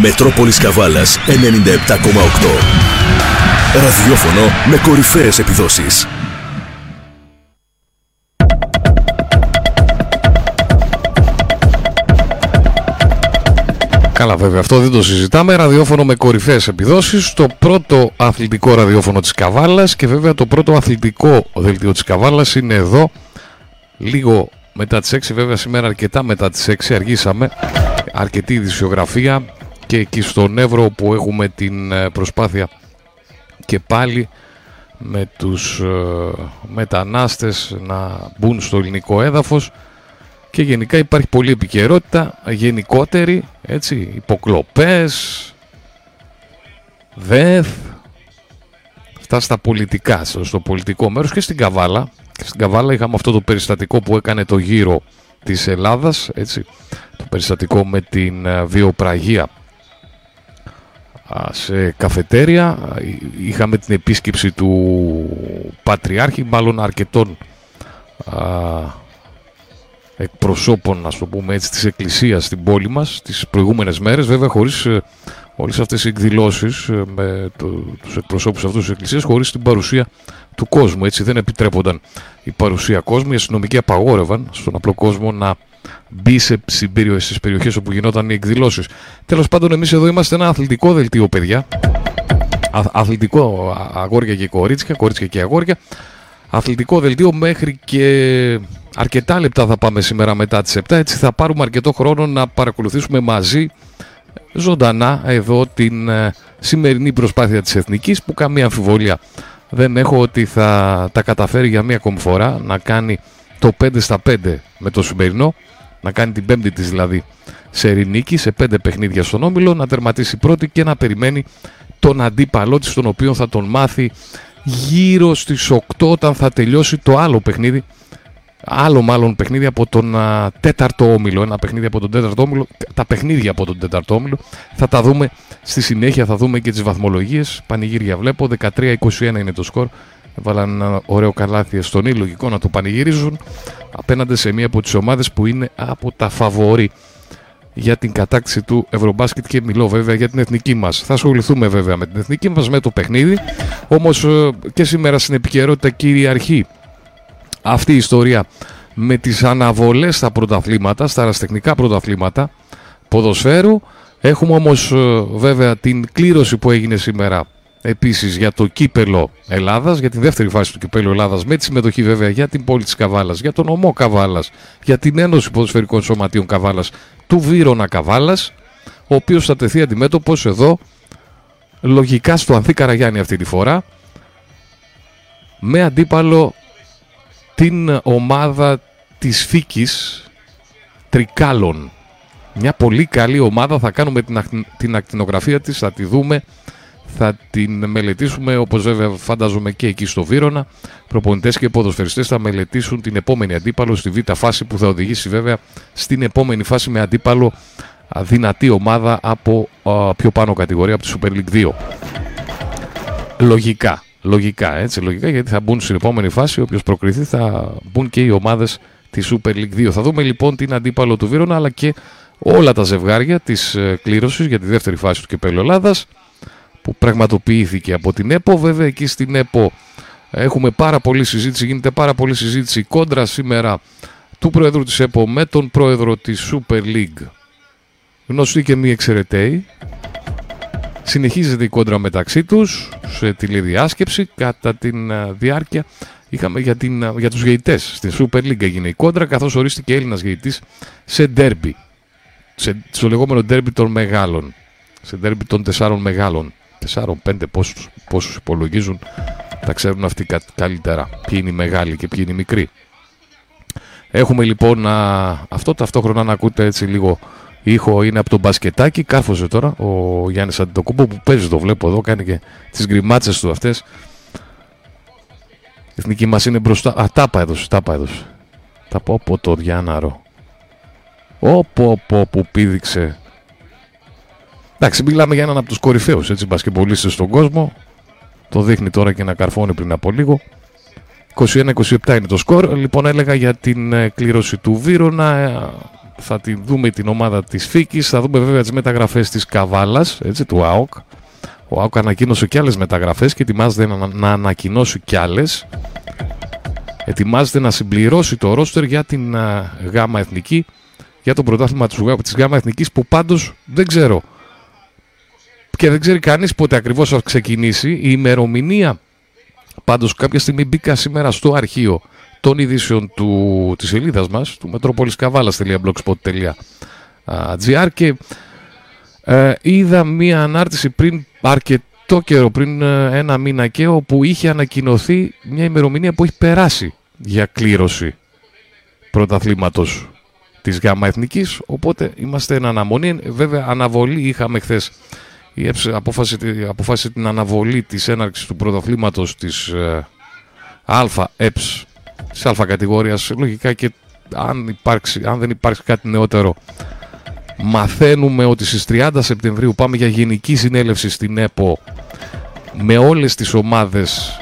Μετρόπολης Καβάλας 97,8 Ραδιόφωνο με κορυφαίες επιδόσεις. Καλά, βέβαια, αυτό δεν το συζητάμε. Ραδιόφωνο με κορυφαίες επιδόσεις. Το πρώτο αθλητικό ραδιόφωνο της Καβάλας και βέβαια το πρώτο αθλητικό δελτίο της Καβάλας είναι εδώ. Λίγο μετά τις 6, βέβαια, σήμερα αρκετά μετά τις 6 αργήσαμε. Αρκετή ειδησιογραφία και εκεί στον Εύρο που έχουμε την ε, προσπάθεια και πάλι με τους ε, μετανάστες να μπουν στο ελληνικό έδαφος και γενικά υπάρχει πολλή επικαιρότητα γενικότερη, έτσι, υποκλοπές, ΔΕΘ, αυτά στα πολιτικά, στο πολιτικό μέρος και στην Καβάλα. στην Καβάλα είχαμε αυτό το περιστατικό που έκανε το γύρο της Ελλάδας, έτσι, το περιστατικό με την ε, βιοπραγία σε καφετέρια. Είχαμε την επίσκεψη του Πατριάρχη, μάλλον αρκετών εκπροσώπων, ας το πούμε έτσι, της Εκκλησίας στην πόλη μας τις προηγούμενες μέρες, βέβαια χωρίς ε, όλες αυτές οι εκδηλώσεις ε, με το, τους εκπροσώπους αυτούς της Εκκλησίας, χωρίς την παρουσία του κόσμου, έτσι δεν επιτρέπονταν η παρουσία κόσμου, οι αστυνομικοί απαγόρευαν στον απλό κόσμο να μπει σε, στις περιοχές όπου γινόταν οι εκδηλώσεις. Τέλος πάντων εμείς εδώ είμαστε ένα αθλητικό δελτίο παιδιά, αθλητικό αγόρια και κορίτσια, κορίτσια και αγόρια, αθλητικό δελτίο μέχρι και αρκετά λεπτά θα πάμε σήμερα μετά τις 7 έτσι θα πάρουμε αρκετό χρόνο να παρακολουθήσουμε μαζί ζωντανά εδώ την ε, σημερινή προσπάθεια της Εθνικής που καμία αμφιβολία δεν έχω ότι θα τα καταφέρει για μία ακόμη φορά να κάνει το 5 στα 5 με το σημερινό να κάνει την πέμπτη της δηλαδή σε ειρηνίκη, σε 5 παιχνίδια στον Όμιλο να τερματίσει πρώτη και να περιμένει τον αντίπαλό της τον οποίο θα τον μάθει γύρω στις 8 όταν θα τελειώσει το άλλο παιχνίδι άλλο μάλλον παιχνίδι από τον α, τέταρτο όμιλο ένα παιχνίδι από τον τέταρτο όμιλο τα παιχνίδια από τον τέταρτο όμιλο. Θα τα δούμε στη συνέχεια θα δούμε και τις βαθμολογίες. Πανηγύρια βλέπω 13-21 είναι το σκορ Βάλαν ένα ωραίο καλάθι στον λογικό να το πανηγυρίζουν απέναντι σε μία από τις ομάδες που είναι από τα φαβόρη για την κατάκτηση του Ευρωμπάσκετ και μιλώ βέβαια για την εθνική μας. Θα ασχοληθούμε βέβαια με την εθνική μας, με το παιχνίδι, όμως ε, και σήμερα στην επικαιρότητα κυριαρχεί αυτή η ιστορία με τις αναβολές στα πρωταθλήματα, στα αραστεχνικά πρωταθλήματα ποδοσφαίρου. Έχουμε όμως ε, βέβαια την κλήρωση που έγινε σήμερα επίσης για το κύπελο Ελλάδας, για τη δεύτερη φάση του κύπελου Ελλάδας με τη συμμετοχή βέβαια για την πόλη της Καβάλας, για τον ομό Καβάλας, για την Ένωση Ποδοσφαιρικών Σωματείων Καβάλας του Βύρονα Καβάλας, ο οποίος θα τεθεί αντιμέτωπος εδώ λογικά στο Ανθή Καραγιάννη αυτή τη φορά με αντίπαλο την ομάδα της Φίκης Τρικάλων. Μια πολύ καλή ομάδα, θα κάνουμε την, την ακτινογραφία της, θα τη δούμε, θα την μελετήσουμε όπως βέβαια φαντάζομαι και εκεί στο Βύρονα. Προπονητές και ποδοσφαιριστές θα μελετήσουν την επόμενη αντίπαλο στη β' φάση που θα οδηγήσει βέβαια στην επόμενη φάση με αντίπαλο δυνατή ομάδα από πιο πάνω κατηγορία από τη Super League 2. Λογικά. Λογικά, έτσι, λογικά, γιατί θα μπουν στην επόμενη φάση. Όποιος προκριθεί θα μπουν και οι ομάδες της Super League 2. Θα δούμε λοιπόν την αντίπαλο του Βίρονα αλλά και όλα τα ζευγάρια της ε, κλήρωσης για τη δεύτερη φάση του κυπέλου Ελλάδας που πραγματοποιήθηκε από την ΕΠΟ. Βέβαια, εκεί στην ΕΠΟ έχουμε πάρα πολλή συζήτηση, γίνεται πάρα πολλή συζήτηση κόντρα σήμερα του Πρόεδρου της ΕΠΟ με τον Πρόεδρο της Super League. Γνωστοί και μη εξαιρεταίοι, Συνεχίζεται η κόντρα μεταξύ τους σε τηλεδιάσκεψη κατά τη ε, διάρκεια είχαμε για, την, ε, για τους γεητές. Στην Super League έγινε η κόντρα καθώς ορίστηκε Έλληνας γεητής σε ντέρμπι. Σε, στο λεγόμενο ντέρμπι των μεγάλων. Σε ντέρμπι των τεσσάρων μεγάλων. Τεσσάρων, πέντε πόσους, πόσους υπολογίζουν. Τα ξέρουν αυτοί καλύτερα. Ποιοι είναι οι μεγάλοι και ποιοι είναι οι μικροί. Έχουμε λοιπόν α, αυτό ταυτόχρονα να ακούτε έτσι λίγο ήχο είναι από τον μπασκετάκι. Κάρφωσε τώρα ο Γιάννης Αντιτοκούμπο που παίζει, το βλέπω εδώ, κάνει και τις γκριμάτσες του αυτές. Η εθνική μας είναι μπροστά. Α, τάπα έδωσε, τάπα έδωσε. Θα πω από το Διάναρο. Όπο, πω, που πήδηξε. Εντάξει, μιλάμε για έναν από τους κορυφαίους έτσι μπασκεμπολίστε στον κόσμο. Το δείχνει τώρα και να καρφώνει πριν από λίγο. 21-27 είναι το σκορ. Λοιπόν, έλεγα για την ε, κλήρωση του Βύρονα. Ε, θα τη δούμε την ομάδα της Φίκης, θα δούμε βέβαια τις μεταγραφές της Καβάλας, έτσι, του ΑΟΚ. Ο ΑΟΚ ανακοίνωσε και άλλες μεταγραφές και ετοιμάζεται να, να ανακοινώσει κι άλλες. Ετοιμάζεται να συμπληρώσει το ρόστερ για την α, ΓΑΜΑ Εθνική, για το πρωτάθλημα της ΓΑΜΑ Εθνικής που πάντως δεν ξέρω και δεν ξέρει κανείς πότε ακριβώς θα ξεκινήσει η ημερομηνία. Πάντως κάποια στιγμή μπήκα σήμερα στο αρχείο των ειδήσεων του, της σελίδας μας, του metropoliskavalas.blogspot.gr και ε, είδα μία ανάρτηση πριν αρκετό καιρό, πριν ε, ένα μήνα και όπου είχε ανακοινωθεί μια ημερομηνία που έχει περάσει για κλήρωση πρωταθλήματος της ΓΑΜΑ Εθνικής, οπότε είμαστε εν αναμονή. Βέβαια αναβολή είχαμε χθες η ΕΠΣ αποφάσισε, την αναβολή της έναρξης του πρωταθλήματος της ε, Α ΕΠΣ της Α κατηγορίας. Λογικά και αν, υπάρξει, αν δεν υπάρξει κάτι νεότερο μαθαίνουμε ότι στις 30 Σεπτεμβρίου πάμε για γενική συνέλευση στην ΕΠΟ με όλες τις ομάδες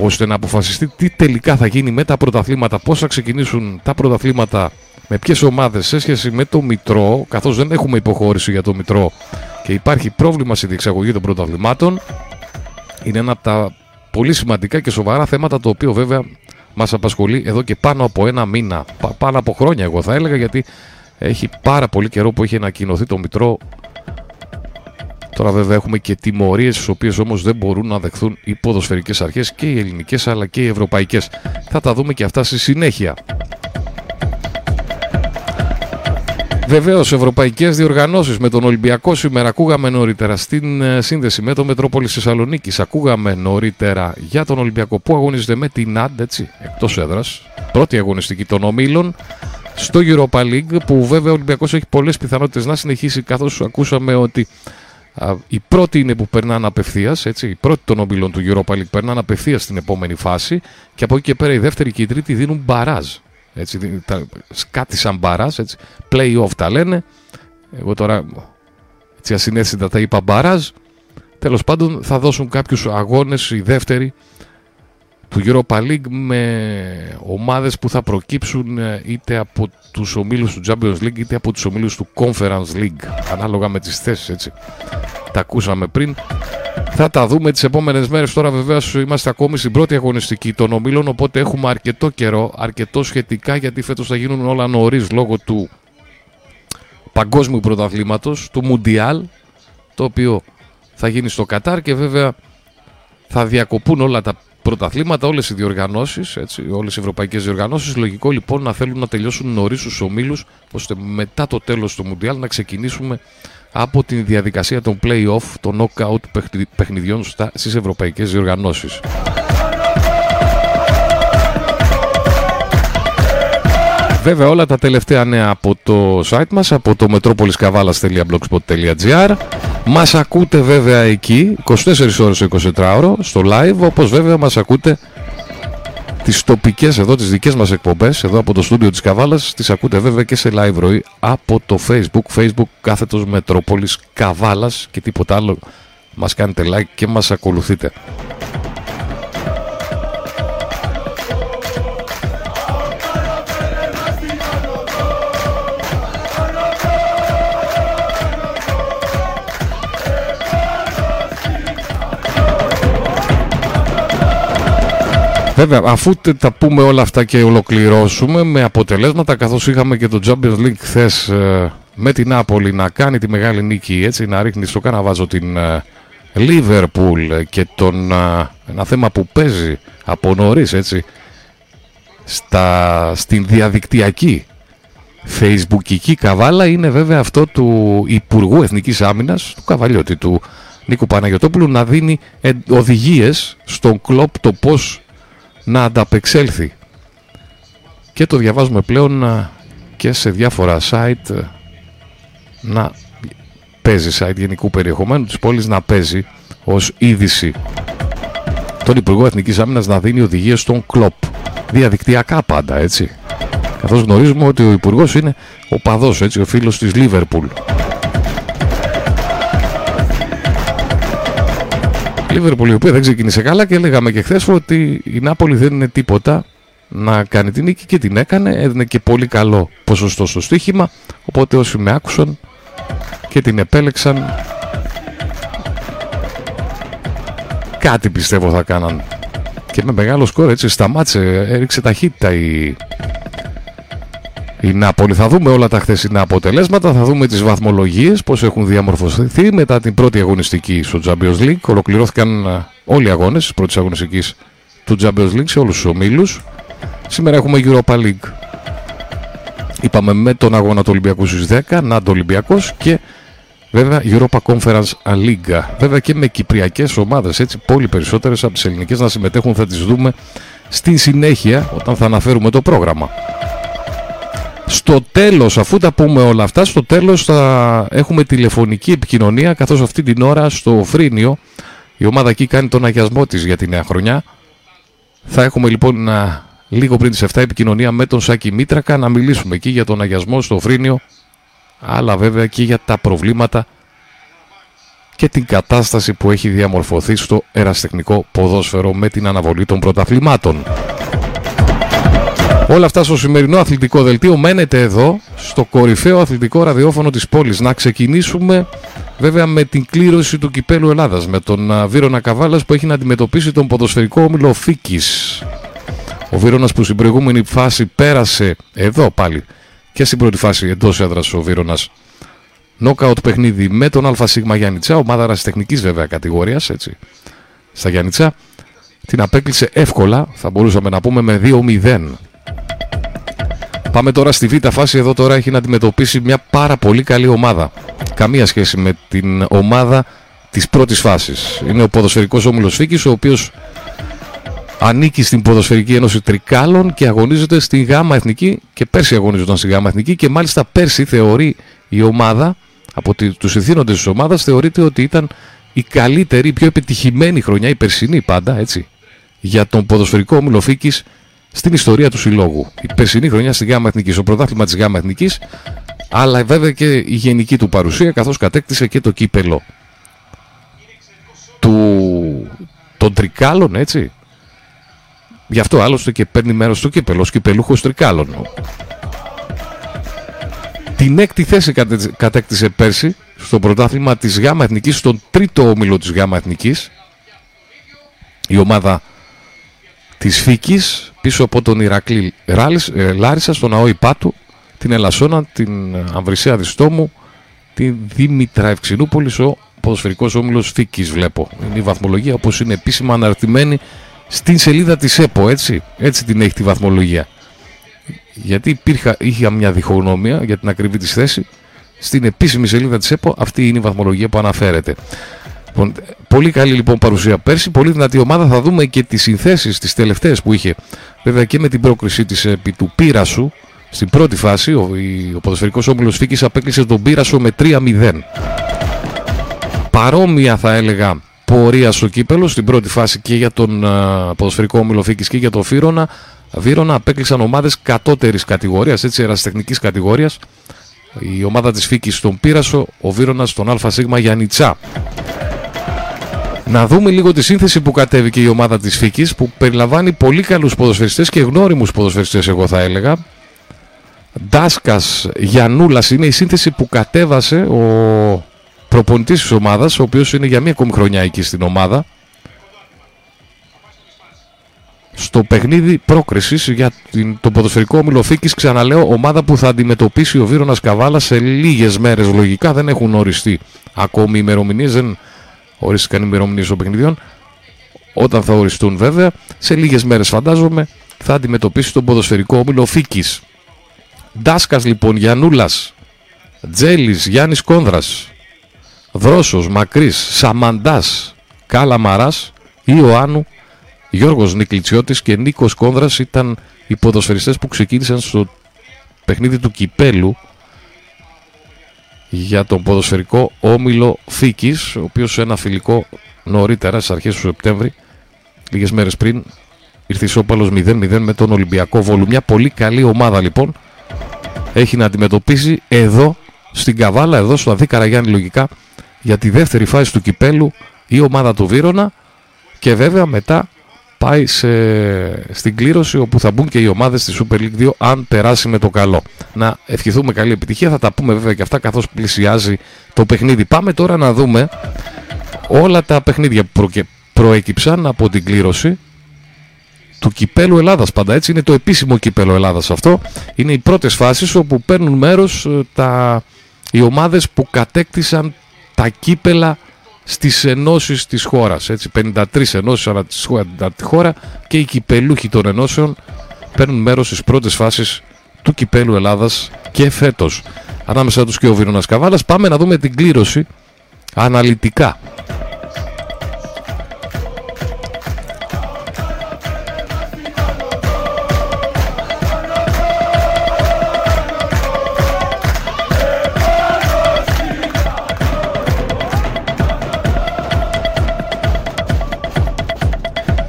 ώστε να αποφασιστεί τι τελικά θα γίνει με τα πρωταθλήματα, πώς θα ξεκινήσουν τα πρωταθλήματα με ποιες ομάδες σε σχέση με το Μητρό, καθώς δεν έχουμε υποχώρηση για το Μητρό και υπάρχει πρόβλημα στη διεξαγωγή των πρωταθλημάτων, είναι ένα από τα πολύ σημαντικά και σοβαρά θέματα το οποίο βέβαια μας απασχολεί εδώ και πάνω από ένα μήνα, πάνω από χρόνια εγώ θα έλεγα γιατί έχει πάρα πολύ καιρό που έχει ανακοινωθεί το Μητρό Τώρα βέβαια έχουμε και τιμωρίες τις οποίες όμως δεν μπορούν να δεχθούν οι ποδοσφαιρικές αρχές και οι ελληνικές αλλά και οι ευρωπαϊκές. Θα τα δούμε και αυτά στη συνέχεια. Βεβαίως, ευρωπαϊκές διοργανώσεις με τον Ολυμπιακό σήμερα ακούγαμε νωρίτερα στην ε, σύνδεση με το Μετρόπολη Θεσσαλονίκης. Ακούγαμε νωρίτερα για τον Ολυμπιακό που αγωνίζεται με την ΑΝΤ, έτσι, εκτός έδρας. Πρώτη αγωνιστική των ομίλων στο Europa League που βέβαια ο Ολυμπιακός έχει πολλές πιθανότητες να συνεχίσει καθώς ακούσαμε ότι α, η πρώτη είναι που περνάνε απευθείας, η πρώτη των ομίλων του Europa League περνάνε απευθείας στην επόμενη φάση και από εκεί και πέρα η δεύτερη και η τρίτη δίνουν μπαράζ. Έτσι, τα, κάτι σαν μπαράζ, έτσι, play-off τα λένε. Εγώ τώρα έτσι ασυνέστητα τα είπα μπαράζ. Τέλος πάντων θα δώσουν κάποιους αγώνες οι δεύτεροι του Europa League με ομάδες που θα προκύψουν ε, είτε από τους ομίλους του Champions League είτε από τους ομίλους του Conference League. Ανάλογα με τις θέσεις έτσι. Τα ακούσαμε πριν. Θα τα δούμε τις επόμενες μέρες. Τώρα βεβαίως είμαστε ακόμη στην πρώτη αγωνιστική των ομίλων οπότε έχουμε αρκετό καιρό αρκετό σχετικά γιατί φέτος θα γίνουν όλα νωρίς λόγω του παγκόσμιου πρωταθλήματος του Μουντιάλ το οποίο θα γίνει στο Κατάρ και βέβαια θα διακοπούν όλα τα πρωταθλήματα, όλες οι διοργανώσεις, όλες οι ευρωπαϊκές διοργανώσεις. Λογικό λοιπόν να θέλουν να τελειώσουν νωρίς τους ομίλους, ώστε μετά το τέλος του Μουντιάλ να ξεκινήσουμε από τη διαδικασία των play-off, των knockout παιχνιδιών στις ευρωπαϊκές διοργανώσεις. Βέβαια όλα τα τελευταία νέα από το site μας, από το metropoliskavalas.blogspot.gr Μας ακούτε βέβαια εκεί, 24 ώρες 24 ώρο, στο live, όπως βέβαια μας ακούτε τις τοπικές εδώ, τις δικές μας εκπομπές, εδώ από το στούντιο της Καβάλας, τις ακούτε βέβαια και σε live ροή από το facebook, facebook κάθετος Μετρόπολης Καβάλας και τίποτα άλλο. Μας κάνετε like και μας ακολουθείτε. Βέβαια, αφού τα πούμε όλα αυτά και ολοκληρώσουμε με αποτελέσματα, καθώς είχαμε και το Champions League χθες ε, με την Νάπολη να κάνει τη μεγάλη νίκη, έτσι, να ρίχνει στο καναβάζο την Liverpool και τον, ε, ένα θέμα που παίζει από νωρίς, έτσι, στα, στην διαδικτυακή facebookική καβάλα είναι βέβαια αυτό του Υπουργού Εθνικής Άμυνας, του Καβαλιώτη, του Νίκου Παναγιωτόπουλου, να δίνει οδηγίες στον κλόπ το πώς να ανταπεξέλθει. Και το διαβάζουμε πλέον ε, και σε διάφορα site ε, να παίζει site γενικού περιεχομένου της πόλης να παίζει ως είδηση τον Υπουργό Εθνικής Άμυνας να δίνει οδηγίες στον κλοπ. Διαδικτυακά πάντα έτσι. Καθώς γνωρίζουμε ότι ο Υπουργός είναι ο παδός έτσι ο φίλος της Λίβερπουλ Λίβερπουλ η οποία δεν ξεκίνησε καλά και λέγαμε και χθες ότι η Νάπολη δεν είναι τίποτα να κάνει την νίκη και την έκανε. Έδινε και πολύ καλό ποσοστό στο στοίχημα. Οπότε όσοι με άκουσαν και την επέλεξαν κάτι πιστεύω θα κάναν. Και με μεγάλο σκορ έτσι σταμάτησε, έριξε ταχύτητα η, η Νάπολη. Θα δούμε όλα τα χθεσινά αποτελέσματα, θα δούμε τις βαθμολογίες, πώς έχουν διαμορφωθεί μετά την πρώτη αγωνιστική στο Champions League. Ολοκληρώθηκαν ε, όλοι οι αγώνες της πρώτης αγωνιστικής του Champions League σε όλους τους ομίλους. Σήμερα έχουμε Europa League. Είπαμε με τον αγώνα του Ολυμπιακού στους 10, Νάντο Ολυμπιακός και βέβαια Europa Conference League. Βέβαια και με κυπριακές ομάδες, έτσι πολύ περισσότερες από τις ελληνικές να συμμετέχουν θα τις δούμε στη συνέχεια όταν θα αναφέρουμε το πρόγραμμα. Στο τέλος, αφού τα πούμε όλα αυτά, στο τέλος θα έχουμε τηλεφωνική επικοινωνία καθώς αυτή την ώρα στο Φρίνιο η ομάδα εκεί κάνει τον αγιασμό της για τη νέα χρονιά. Θα έχουμε λοιπόν λίγο πριν τις 7 επικοινωνία με τον Σάκη Μήτρακα να μιλήσουμε εκεί για τον αγιασμό στο Φρίνιο αλλά βέβαια και για τα προβλήματα και την κατάσταση που έχει διαμορφωθεί στο εραστεχνικό ποδόσφαιρο με την αναβολή των πρωταθλημάτων. Όλα αυτά στο σημερινό αθλητικό δελτίο μένετε εδώ στο κορυφαίο αθλητικό ραδιόφωνο της πόλης. Να ξεκινήσουμε βέβαια με την κλήρωση του Κυπέλου Ελλάδας με τον Βίρονα Καβάλας που έχει να αντιμετωπίσει τον ποδοσφαιρικό όμιλο Φίκης. Ο Βίρονας που στην προηγούμενη φάση πέρασε εδώ πάλι και στην πρώτη φάση εντός έδρας ο Βίρονας νόκαουτ παιχνίδι με τον ΑΣ Γιάννητσά, ομάδα ρασιτεχνικής βέβαια κατηγορίας έτσι, στα Γιάννητσά. Την απέκλεισε εύκολα, θα μπορούσαμε να πούμε με 2-0. Πάμε τώρα στη β' φάση. Εδώ τώρα έχει να αντιμετωπίσει μια πάρα πολύ καλή ομάδα. Καμία σχέση με την ομάδα της πρώτης φάσης. Είναι ο ποδοσφαιρικός όμιλος Φίκης, ο οποίος ανήκει στην Ποδοσφαιρική Ένωση Τρικάλων και αγωνίζεται στη ΓΑΜΑ Εθνική και πέρσι αγωνίζονταν στη ΓΑΜΑ Εθνική και μάλιστα πέρσι θεωρεί η ομάδα, από τους ηθήνοντες της ομάδας, θεωρείται ότι ήταν η καλύτερη, η πιο επιτυχημένη χρονιά, η περσινή πάντα, έτσι, για τον ποδοσφαιρικό όμιλο Φίκης στην ιστορία του συλλόγου. Η περσινή χρονιά στη ΓΑΜΑ Εθνικής, στο πρωτάθλημα της ΓΑΜΑ Εθνικής, αλλά βέβαια και η γενική του παρουσία καθώς κατέκτησε και το κύπελο του, των Τρικάλων, έτσι. Γι' αυτό άλλωστε και παίρνει μέρος στο κύπελο, ως κυπελούχος Τρικάλων. Την έκτη θέση κατέκτησε πέρσι στο πρωτάθλημα της ΓΑΜΑ Εθνικής, στον τρίτο όμιλο της ΓΑΜΑ Εθνικής. Η ομάδα της Φίκης πίσω από τον Ηρακλή ε, Λάρισα, στον Ναό Υπάτου, την Ελασσόνα, την Αμβρισέα Διστόμου, την Δήμητρα Ευξηνούπολης, ο ποδοσφαιρικός όμιλος Φίκης βλέπω. Είναι η βαθμολογία όπως είναι επίσημα αναρτημένη στην σελίδα της ΕΠΟ, έτσι, έτσι την έχει τη βαθμολογία. Γιατί υπήρχα, είχε μια διχογνώμια για την ακριβή της θέση, στην επίσημη σελίδα της ΕΠΟ αυτή είναι η βαθμολογία που αναφέρεται. Λοιπόν, πολύ καλή λοιπόν παρουσία πέρσι, πολύ δυνατή ομάδα. Θα δούμε και τις συνθέσεις τις τελευταίες που είχε βέβαια και με την πρόκρισή της επί του Πύρασου στην πρώτη φάση. Ο, ο ποδοσφαιρικός όμιλος Φίκης απέκλεισε τον Πύρασο με 3-0. Παρόμοια θα έλεγα πορεία στο κύπελο στην πρώτη φάση και για τον uh, ποδοσφαιρικό όμιλο Φίκης και για τον Φύρονα. Βύρονα απέκλεισαν ομάδες κατώτερης κατηγορίας, έτσι ερασιτεχνικής κατηγορίας. Η ομάδα της Φίκης στον Πύρασο, ο Βύρονας στον ΑΣ Γιαννιτσά. Να δούμε λίγο τη σύνθεση που κατέβηκε η ομάδα της Φίκης που περιλαμβάνει πολύ καλούς ποδοσφαιριστές και γνώριμους ποδοσφαιριστές εγώ θα έλεγα. Ντάσκας Γιαννούλας είναι η σύνθεση που κατέβασε ο προπονητής της ομάδας ο οποίος είναι για μία ακόμη χρονιά εκεί στην ομάδα στο παιχνίδι πρόκρισης για την, τον ποδοσφαιρικό όμιλο Φίκης ξαναλέω ομάδα που θα αντιμετωπίσει ο Βίρονας Καβάλας σε λίγες μέρες λογικά δεν έχουν οριστεί ακόμη ημερομηνίες δεν ορίστηκαν ημερομηνίε των παιχνιδιών. Όταν θα οριστούν βέβαια, σε λίγες μέρες φαντάζομαι, θα αντιμετωπίσει τον ποδοσφαιρικό όμιλο Φίκης. Ντάσκας λοιπόν, Γιαννούλας, Τζέλης, Γιάννης Κόνδρας, Δρόσος, Μακρύς, Σαμαντάς, Καλαμαράς, Ιωάννου, Γιώργος Νικλιτσιώτης και Νίκος Κόνδρας ήταν οι ποδοσφαιριστές που ξεκίνησαν στο παιχνίδι του Κυπέλου για τον ποδοσφαιρικό όμιλο Φίκης, ο οποίος σε ένα φιλικό νωρίτερα στις αρχές του Σεπτέμβρη, λίγες μέρες πριν, ήρθε ισόπαλος 0-0 με τον Ολυμπιακό Βόλου. Μια πολύ καλή ομάδα λοιπόν έχει να αντιμετωπίσει εδώ στην Καβάλα, εδώ στο Αδί Καραγιάννη λογικά, για τη δεύτερη φάση του Κυπέλου η ομάδα του Βύρονα και βέβαια μετά πάει σε, στην κλήρωση όπου θα μπουν και οι ομάδες της Super League 2 αν περάσει με το καλό. Να ευχηθούμε καλή επιτυχία, θα τα πούμε βέβαια και αυτά καθώς πλησιάζει το παιχνίδι. Πάμε τώρα να δούμε όλα τα παιχνίδια που προέκυψαν από την κλήρωση του κυπέλου Ελλάδας πάντα έτσι είναι το επίσημο κυπέλο Ελλάδας αυτό είναι οι πρώτες φάσεις όπου παίρνουν μέρος ε, τα, οι ομάδες που κατέκτησαν τα κύπελα στις ενώσεις της χώρας έτσι 53 ενώσεις ανά της χώρα και οι κυπελούχοι των ενώσεων παίρνουν μέρος στις πρώτες φάσεις του κυπέλου Ελλάδας και φέτος. Ανάμεσα τους και ο Βίρονας Καβάλας πάμε να δούμε την κλήρωση αναλυτικά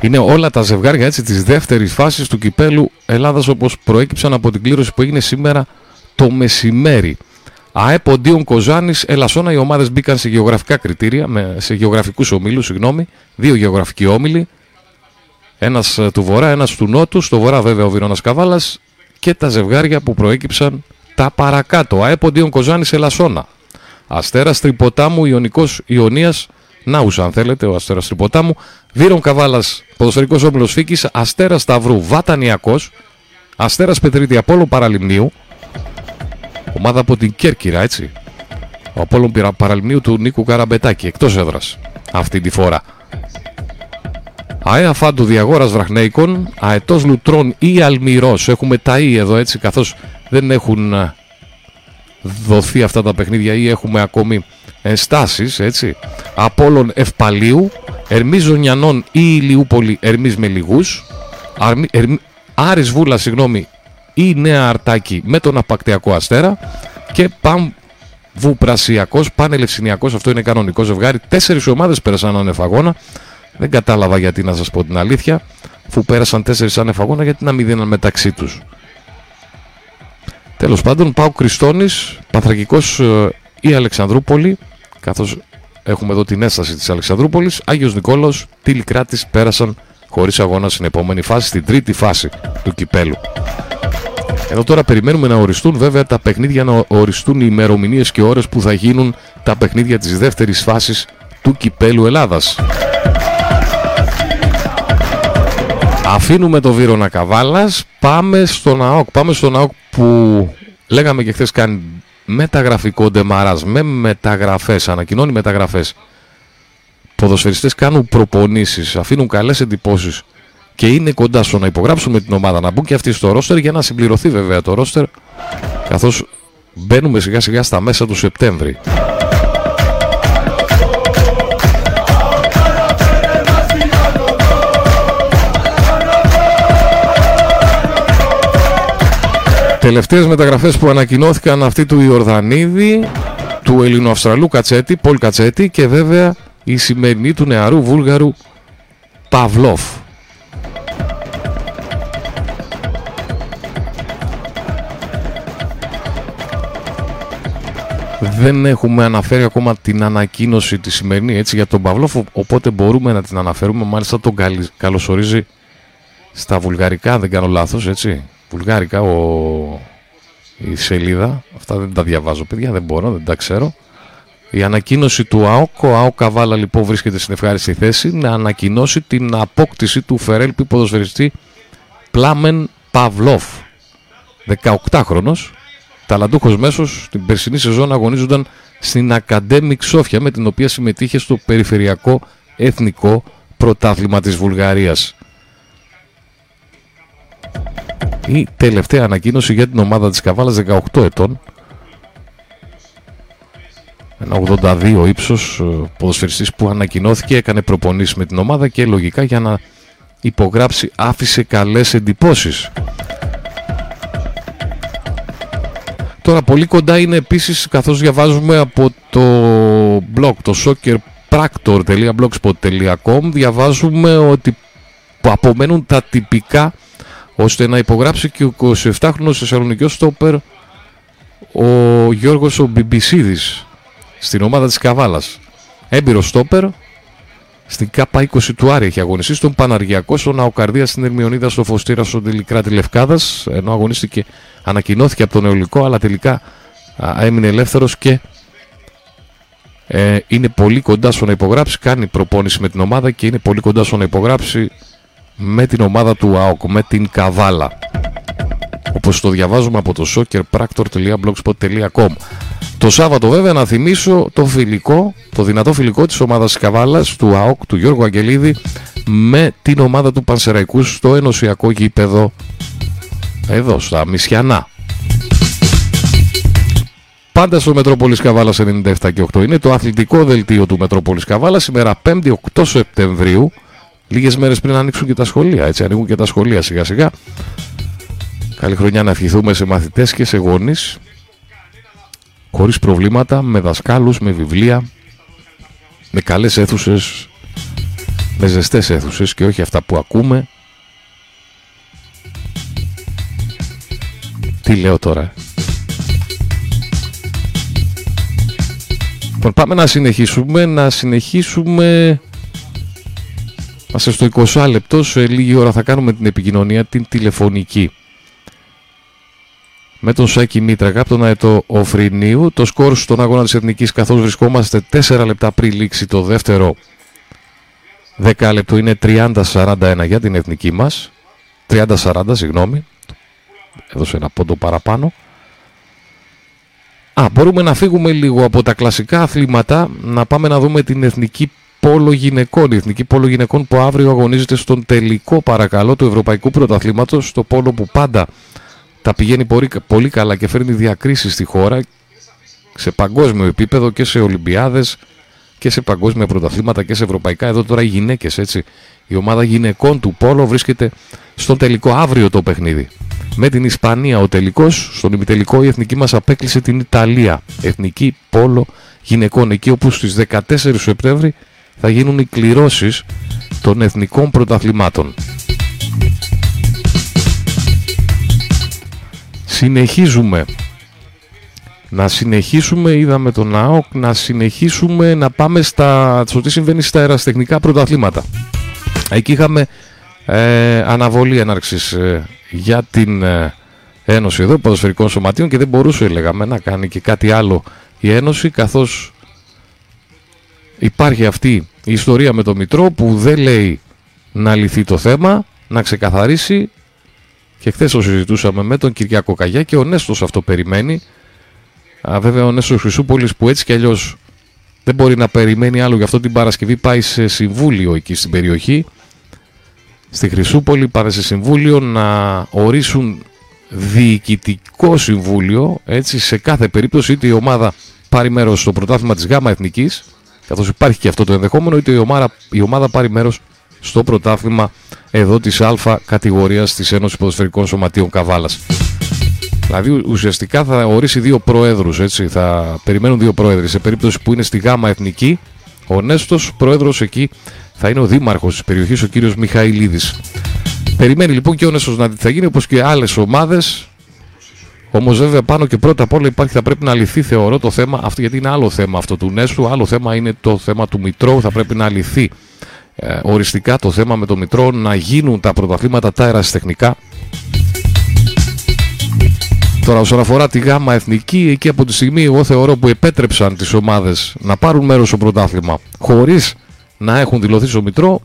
Είναι όλα τα ζευγάρια έτσι της δεύτερης φάσης του κυπέλου Ελλάδας όπως προέκυψαν από την κλήρωση που έγινε σήμερα το μεσημέρι. ΑΕΠ Οντίον Κοζάνης, Ελασσόνα, οι ομάδες μπήκαν σε γεωγραφικά κριτήρια, σε γεωγραφικούς ομίλους, συγγνώμη, δύο γεωγραφικοί όμιλοι, ένας ε, του βορρά, ένας του νότου, στο βορρά βέβαια ο Βυρώνας Καβάλας και τα ζευγάρια που προέκυψαν τα παρακάτω. ΑΕΠ Οντίον Κοζάνης, Ελασσόνα. Αστέρας Τρυποτάμου, Ιωνικός Ιωνίας, Νάουσα, αν θέλετε, ο Αστέρας Τρυποτάμου. Βύρον Καβάλας, ποδοσφαιρικός όμιλο Φίκης. Αστέρας Σταυρού, Βατανιακός. Αστέρας Πετρίτη, Απόλο Παραλιμνίου. Ομάδα από την Κέρκυρα, έτσι. Ο Απόλο Παραλιμνίου του Νίκου Καραμπετάκη, εκτός έδρας αυτή τη φορά. ΑΕΑ Φάντου Διαγόρας Βραχνέικων, Αετός Λουτρών ή Αλμυρός. Έχουμε τα ή εδώ έτσι, καθώς δεν έχουν ε, δοθεί αυτά τα παιχνίδια ή έχουμε ακόμη ενστάσεις, έτσι. Απόλλων Ευπαλίου, Ερμής Ζωνιανών ή Ηλιούπολη Ερμής με λιγούς, Άρης Βούλα, συγγνώμη, ή Νέα Αρτάκη με τον Απακτιακό Αστέρα και Παμ Βουπρασιακός, Πανελευσινιακός, αυτό είναι κανονικό ζευγάρι. Τέσσερις ομάδες πέρασαν ανεφαγώνα. Δεν κατάλαβα γιατί να σας πω την αλήθεια. Αφού πέρασαν τέσσερις ανεφαγώνα, γιατί να μην δίναν μεταξύ τους. Τέλος πάντων, πάω Κριστόνης, Παθρακικός ε, η Αλεξανδρούπολη, καθώς έχουμε εδώ την έσταση της Αλεξανδρούπολης, Άγιος Νικόλαος, Τηλικράτης πέρασαν χωρίς αγώνα στην επόμενη φάση, στην τρίτη φάση του κυπέλου. Εδώ τώρα περιμένουμε να οριστούν βέβαια τα παιχνίδια, να οριστούν οι ημερομηνίες και ώρες που θα γίνουν τα παιχνίδια της δεύτερης φάσης του κυπέλου Ελλάδας. Αφήνουμε το Βύρονα Καβάλας, πάμε στον ΑΟΚ. Πάμε στον ΑΟΚ που λέγαμε και χθες κάνει μεταγραφικό ντεμαράς με μεταγραφές, ανακοινώνει μεταγραφές. Ποδοσφαιριστές κάνουν προπονήσεις, αφήνουν καλές εντυπώσεις και είναι κοντά στο να υπογράψουν με την ομάδα, να μπουν και αυτοί στο ρόστερ για να συμπληρωθεί βέβαια το ρόστερ καθώς μπαίνουμε σιγά σιγά στα μέσα του Σεπτέμβρη. Τελευταίες μεταγραφές που ανακοινώθηκαν αυτή του Ιορδανίδη, του Ελληνοαυστραλού Κατσέτη, Πολ Κατσέτη και βέβαια η σημερινή του νεαρού Βούλγαρου Παυλόφ. Δεν έχουμε αναφέρει ακόμα την ανακοίνωση τη σημερινή έτσι, για τον Παυλόφ, οπότε μπορούμε να την αναφέρουμε. Μάλιστα τον καλωσορίζει στα βουλγαρικά, δεν κάνω λάθος, έτσι βουλγάρικα ο... η σελίδα. Αυτά δεν τα διαβάζω, παιδιά, δεν μπορώ, δεν τα ξέρω. Η ανακοίνωση του ΑΟΚ, ο ΑΟΚ Καβάλα λοιπόν βρίσκεται στην ευχάριστη θέση να ανακοινώσει την απόκτηση του Φερέλπι ποδοσφαιριστή Πλάμεν Παυλόφ. 18χρονος, ταλαντούχος μέσος, την περσινή σεζόν αγωνίζονταν στην Academic Σόφια με την οποία συμμετείχε στο περιφερειακό εθνικό πρωτάθλημα της Βουλγαρίας η τελευταία ανακοίνωση για την ομάδα της Καβάλας 18 ετών. Ένα 82 ύψος ε, ποδοσφαιριστής που ανακοινώθηκε έκανε προπονήσεις με την ομάδα και λογικά για να υπογράψει άφησε καλές εντυπώσεις. Τώρα πολύ κοντά είναι επίσης καθώς διαβάζουμε από το blog το soccerpractor.blogspot.com διαβάζουμε ότι απομένουν τα τυπικά ώστε να υπογράψει και ο 27χρονος Θεσσαλονικιός στόπερ ο Γιώργος ο Μπιμπισίδης στην ομάδα της Καβάλας. Έμπειρος στόπερ, Στην ΚΑΠΑ 20 του Άρη έχει αγωνιστεί στον Παναργιακό, στον Ναοκαρδία στην Ερμιονίδα, στο Φωστήρα, στον Τελικράτη Λευκάδας. Ενώ αγωνίστηκε, ανακοινώθηκε από τον Νεολικό, αλλά τελικά έμεινε ελεύθερος και ε, είναι πολύ κοντά στο να υπογράψει. Κάνει προπόνηση με την ομάδα και είναι πολύ κοντά στο να υπογράψει με την ομάδα του ΑΟΚ, με την Καβάλα. Όπως το διαβάζουμε από το soccerpractor.blogspot.com Το Σάββατο βέβαια να θυμίσω το φιλικό, το δυνατό φιλικό της ομάδας Καβάλας του ΑΟΚ, του Γιώργου Αγγελίδη με την ομάδα του Πανσεραϊκού στο ενωσιακό γήπεδο εδώ στα Μισιανά. Πάντα στο Μετρόπολης Καβάλας 97 και 8 είναι το αθλητικό δελτίο του Μετρόπολης Καβάλας σήμερα 5η 8 Σεπτεμβρίου λίγες μέρες πριν ανοίξουν και τα σχολεία έτσι ανοίγουν και τα σχολεία σιγά σιγά. Καλή χρονιά να ευχηθούμε σε μαθητές και σε γονείς χωρίς προβλήματα με δασκάλους, με βιβλία με καλές αίθουσες με ζεστές αίθουσες και όχι αυτά που ακούμε. Τι λέω τώρα Λοιπόν, πάμε να συνεχίσουμε, να συνεχίσουμε Είμαστε στο 20 λεπτό, σε λίγη ώρα θα κάνουμε την επικοινωνία, την τηλεφωνική. Με τον Σάκη Μήτρακα από τον Αετό Οφρινίου. Το σκορ στον αγώνα της Εθνικής καθώς βρισκόμαστε 4 λεπτά πριν λήξει το δεύτερο 10 λεπτό είναι 30-41 για την Εθνική μας. 30-40, συγγνώμη. Έδωσε ένα πόντο παραπάνω. Α, μπορούμε να φύγουμε λίγο από τα κλασικά αθλήματα, να πάμε να δούμε την εθνική πόλο γυναικών. Η εθνική πόλο γυναικών που αύριο αγωνίζεται στον τελικό παρακαλώ του Ευρωπαϊκού Πρωταθλήματος, στο πόλο που πάντα τα πηγαίνει πολύ, καλά και φέρνει διακρίσεις στη χώρα σε παγκόσμιο επίπεδο και σε Ολυμπιάδες και σε παγκόσμια πρωταθλήματα και σε ευρωπαϊκά. Εδώ τώρα οι γυναίκες έτσι. Η ομάδα γυναικών του Πόλο βρίσκεται στον τελικό αύριο το παιχνίδι με την Ισπανία. Ο τελικός, στον ημιτελικό η εθνική μας απέκλεισε την Ιταλία. Εθνική πόλο γυναικών εκεί όπου στις 14 Σεπτέμβρη θα γίνουν οι κληρώσεις των εθνικών πρωταθλημάτων. Συνεχίζουμε. Να συνεχίσουμε, είδαμε τον ΑΟΚ, να συνεχίσουμε να πάμε στα, στο τι συμβαίνει στα αεραστεχνικά πρωταθλήματα. Εκεί είχαμε ε, αναβολή έναρξης ε, για την ε, Ένωση εδώ Ποδοσφαιρικών Σωματείων και δεν μπορούσε λέγαμε να κάνει και κάτι άλλο η Ένωση καθώς υπάρχει αυτή η ιστορία με το Μητρό που δεν λέει να λυθεί το θέμα, να ξεκαθαρίσει. Και χθες το συζητούσαμε με τον Κυριακό Καγιά και ο Νέστος αυτό περιμένει. Α, βέβαια ο Νέστος Χρυσούπολης που έτσι κι αλλιώς δεν μπορεί να περιμένει άλλο γι' αυτό την Παρασκευή πάει σε συμβούλιο εκεί στην περιοχή. Στη Χρυσούπολη πάρε σε συμβούλιο να ορίσουν διοικητικό συμβούλιο έτσι σε κάθε περίπτωση είτε η ομάδα πάρει μέρος στο πρωτάθλημα της ΓΑΜΑ Εθνικής καθώς υπάρχει και αυτό το ενδεχόμενο είτε η ομάδα, η ομάδα πάρει μέρος στο πρωτάθλημα εδώ της Α κατηγορίας της Ένωσης Ποδοσφαιρικών Σωματείων Καβάλας. Δηλαδή ουσιαστικά θα ορίσει δύο προέδρους, έτσι, θα περιμένουν δύο πρόεδροι. Σε περίπτωση που είναι στη ΓΑΜΑ Εθνική, ο Νέστος πρόεδρος εκεί θα είναι ο δήμαρχος της περιοχής, ο κύριος Μιχαηλίδης. Περιμένει λοιπόν και ο Νέστος να δει τι θα γίνει, όπως και άλλες ομάδες. Όμως βέβαια πάνω και πρώτα απ' όλα υπάρχει, θα πρέπει να λυθεί θεωρώ το θέμα, αυτό γιατί είναι άλλο θέμα αυτό του Νέστου, άλλο θέμα είναι το θέμα του Μητρώου, θα πρέπει να λυθεί ε, οριστικά το θέμα με το Μητρό, να γίνουν τα πρωταθλήματα τα ερασιτεχνικά. Τώρα όσον αφορά τη γάμα εθνική, εκεί από τη στιγμή εγώ θεωρώ που επέτρεψαν τις ομάδες να πάρουν μέρος στο πρωτάθλημα χωρίς να έχουν δηλωθεί στο Μητρό,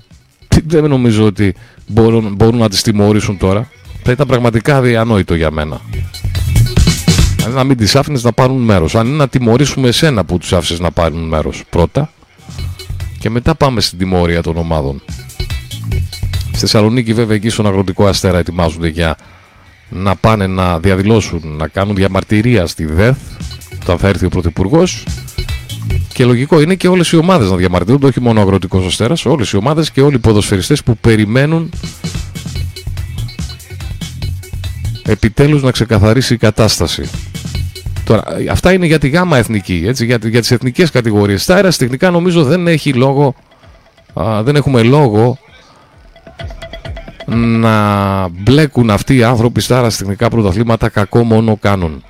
δεν νομίζω ότι μπορούν, μπορούν να τις τιμωρήσουν τώρα. Θα ήταν πραγματικά διανόητο για μένα. Δηλαδή να μην τις άφηνες να πάρουν μέρος. Αν είναι να τιμωρήσουμε εσένα που τους άφησες να πάρουν μέρος πρώτα και μετά πάμε στην τιμωρία των ομάδων. Στη Θεσσαλονίκη βέβαια εκεί στον Αγροτικό Αστέρα ετοιμάζονται για να πάνε να διαδηλώσουν, να κάνουν διαμαρτυρία στη ΔΕΘ όταν θα έρθει ο Πρωθυπουργός και λογικό είναι και όλες οι ομάδες να διαμαρτυρούνται, όχι μόνο ο Αγροτικός Αστέρας, όλες οι ομάδες και όλοι οι ποδοσφαιριστές που περιμένουν επιτέλους να ξεκαθαρίσει η κατάσταση. Τώρα, αυτά είναι για τη γάμα εθνική, έτσι, για, για τις εθνικές κατηγορίες. Στα αεραστεχνικά νομίζω δεν έχει λόγο, α, δεν έχουμε λόγο να μπλέκουν αυτοί οι άνθρωποι στα αεραστεχνικά πρωταθλήματα κακό μόνο κάνουν.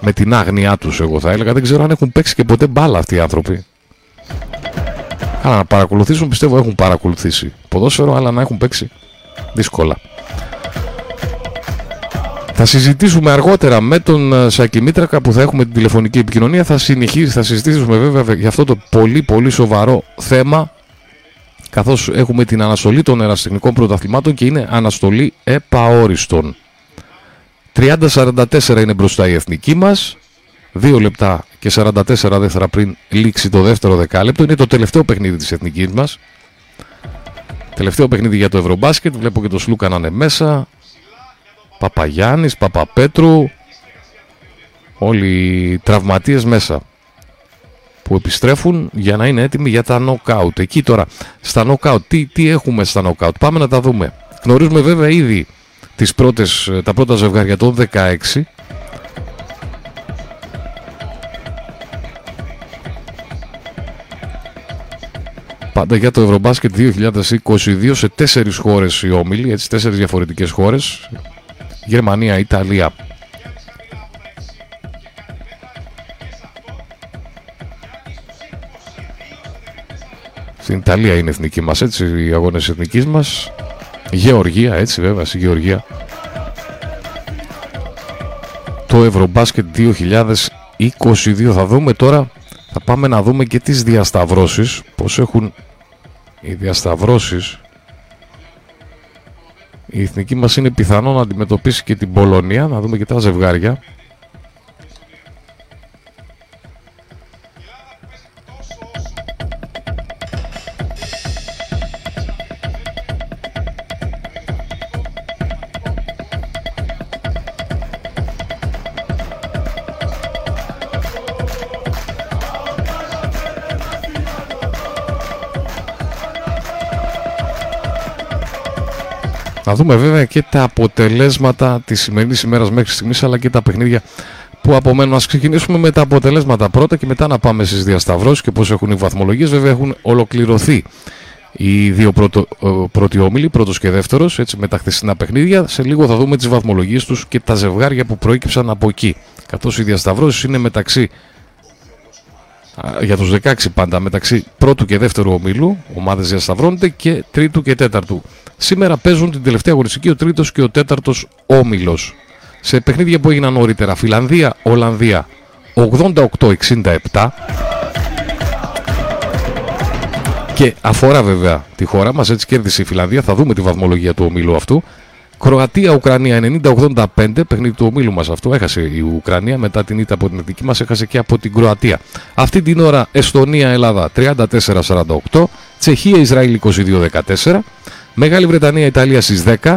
με την άγνοιά τους εγώ θα έλεγα. Δεν ξέρω αν έχουν παίξει και ποτέ μπάλα αυτοί οι άνθρωποι. Καλά, να παρακολουθήσουν πιστεύω έχουν παρακολουθήσει ποδόσφαιρο, αλλά να έχουν παίξει δύσκολα. Θα συζητήσουμε αργότερα με τον ε, Σάκη Μήτρακα που θα έχουμε την τηλεφωνική επικοινωνία. Θα συνεχίσει, θα συζητήσουμε βέβαια για αυτό το πολύ πολύ σοβαρό θέμα καθώς έχουμε την αναστολή των ερασιτεχνικών πρωταθλημάτων και είναι αναστολή επαόριστον. 30-44 είναι μπροστά η εθνική μας. 2 λεπτά και 44 δεύτερα πριν λήξει το δεύτερο δεκάλεπτο. Είναι το τελευταίο παιχνίδι της εθνικής μας. Τελευταίο παιχνίδι για το Ευρωμπάσκετ. Βλέπω και το Σλούκα να είναι μέσα. Παπαγιάννης, Παπαπέτρου. Όλοι οι τραυματίες μέσα που επιστρέφουν για να είναι έτοιμοι για τα knockout. Εκεί τώρα, στα knockout, τι, τι έχουμε στα knockout. Πάμε να τα δούμε. Γνωρίζουμε βέβαια ήδη τις πρώτες, τα πρώτα ζευγάρια των 16. Πάντα για το Ευρωμπάσκετ 2022 σε τέσσερις χώρες οι όμιλοι, έτσι τέσσερις διαφορετικές χώρες. Γερμανία, Ιταλία, Στην Ιταλία είναι εθνική μας, έτσι, οι αγώνες εθνικής μας. Γεωργία, έτσι βέβαια, στη Γεωργία. Το Ευρωμπάσκετ 2022 θα δούμε τώρα, θα πάμε να δούμε και τις διασταυρώσεις, πώς έχουν οι διασταυρώσεις. Η εθνική μας είναι πιθανό να αντιμετωπίσει και την Πολωνία, να δούμε και τα ζευγάρια. Να δούμε βέβαια και τα αποτελέσματα της σημερινής ημέρας μέχρι στιγμής, αλλά και τα παιχνίδια που απομένουν. Α ξεκινήσουμε με τα αποτελέσματα πρώτα και μετά να πάμε στις διασταυρώσεις και πώς έχουν οι βαθμολογίες. Βέβαια έχουν ολοκληρωθεί οι δύο πρώτο, πρώτοι όμιλοι, πρώτος και δεύτερος, έτσι με τα χθεσινά παιχνίδια. Σε λίγο θα δούμε τις βαθμολογίες τους και τα ζευγάρια που προέκυψαν από εκεί. Καθώς οι διασταυρώσεις είναι μεταξύ για τους 16 πάντα μεταξύ πρώτου και δεύτερου ομίλου, ομάδες διασταυρώνονται και τρίτου και τέταρτου. Σήμερα παίζουν την τελευταία αγωνιστική ο τρίτος και ο τέταρτος όμιλος. Σε παιχνίδια που έγιναν νωρίτερα, Φιλανδία, Ολλανδία 88-67 και αφορά βέβαια τη χώρα μας, έτσι κέρδισε η Φιλανδία, θα δούμε τη βαθμολογία του ομίλου αυτού. Κροατία-Ουκρανία 90-85, παιχνίδι του ομίλου μας αυτό. Έχασε η Ουκρανία μετά την ήττα από την εθνική μας, έχασε και από την Κροατία. Αυτή την ώρα Εστονία-Ελλάδα 34-48, Τσεχία-Ισραήλ 22-14, Μεγάλη Βρετανία-Ιταλία στις 10.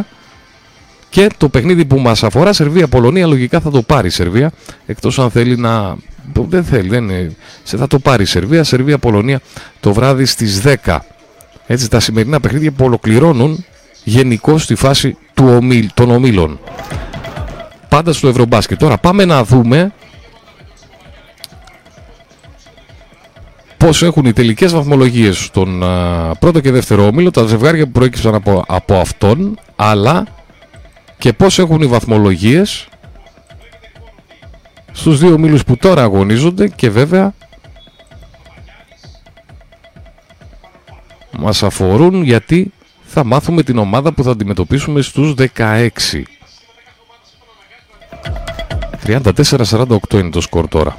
Και το παιχνίδι που μας αφορά, Σερβία-Πολωνία, λογικά θα το πάρει η Σερβία. Εκτός αν θέλει να... Δεν θέλει, δεν είναι... θα το πάρει η Σερβία. Σερβία-Πολωνία το βράδυ στις 10. Έτσι τα σημερινά παιχνίδια που ολοκληρώνουν γενικώ στη φάση του ομίλ, των ομίλων. Πάντα στο Ευρωμπάσκετ. Τώρα πάμε να δούμε πώς έχουν οι τελικές βαθμολογίες στον πρώτο και δεύτερο όμιλο, τα ζευγάρια που προέκυψαν από, από αυτόν, αλλά και πώς έχουν οι βαθμολογίες στους δύο ομίλους που τώρα αγωνίζονται και βέβαια μας αφορούν γιατί θα μάθουμε την ομάδα που θα αντιμετωπίσουμε στους 16. 34-48 είναι το σκορ τώρα.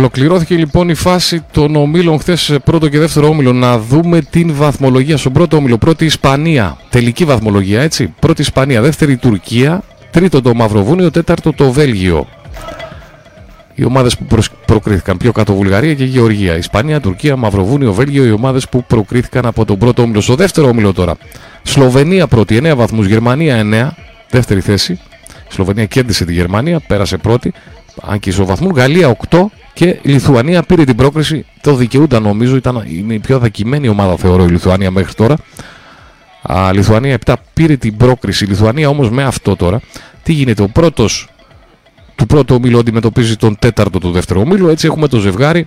Ολοκληρώθηκε λοιπόν η φάση των ομίλων χθες πρώτο και δεύτερο όμιλο. Να δούμε την βαθμολογία στον πρώτο όμιλο. Πρώτη Ισπανία. Τελική βαθμολογία έτσι. Πρώτη Ισπανία. Δεύτερη Τουρκία. Τρίτο το Μαυροβούνιο. Τέταρτο το Βέλγιο. Οι ομάδες που προκρίθηκαν πιο κάτω Βουλγαρία και Γεωργία. Ισπανία, Τουρκία, Μαυροβούνιο, Βέλγιο. Οι ομάδες που προκρίθηκαν από τον πρώτο όμιλο. Στο δεύτερο όμιλο τώρα. Σλοβενία πρώτη 9 βαθμούς. Γερμανία 9. Δεύτερη θέση. Η Σλοβενία κέρδισε τη Γερμανία. Πέρασε πρώτη. Αν και ισοβαθμού. Γαλλία 8 και η Λιθουανία πήρε την πρόκριση. Το δικαιούνταν νομίζω. Ήταν, είναι η πιο δακημένη ομάδα θεωρώ η Λιθουανία μέχρι τώρα. Α, Λιθουανία 7 πήρε την πρόκριση. Η Λιθουανία όμως με αυτό τώρα. Τι γίνεται. Ο πρώτος του πρώτου ομίλου αντιμετωπίζει τον τέταρτο του δεύτερου ομίλου. Έτσι έχουμε το ζευγάρι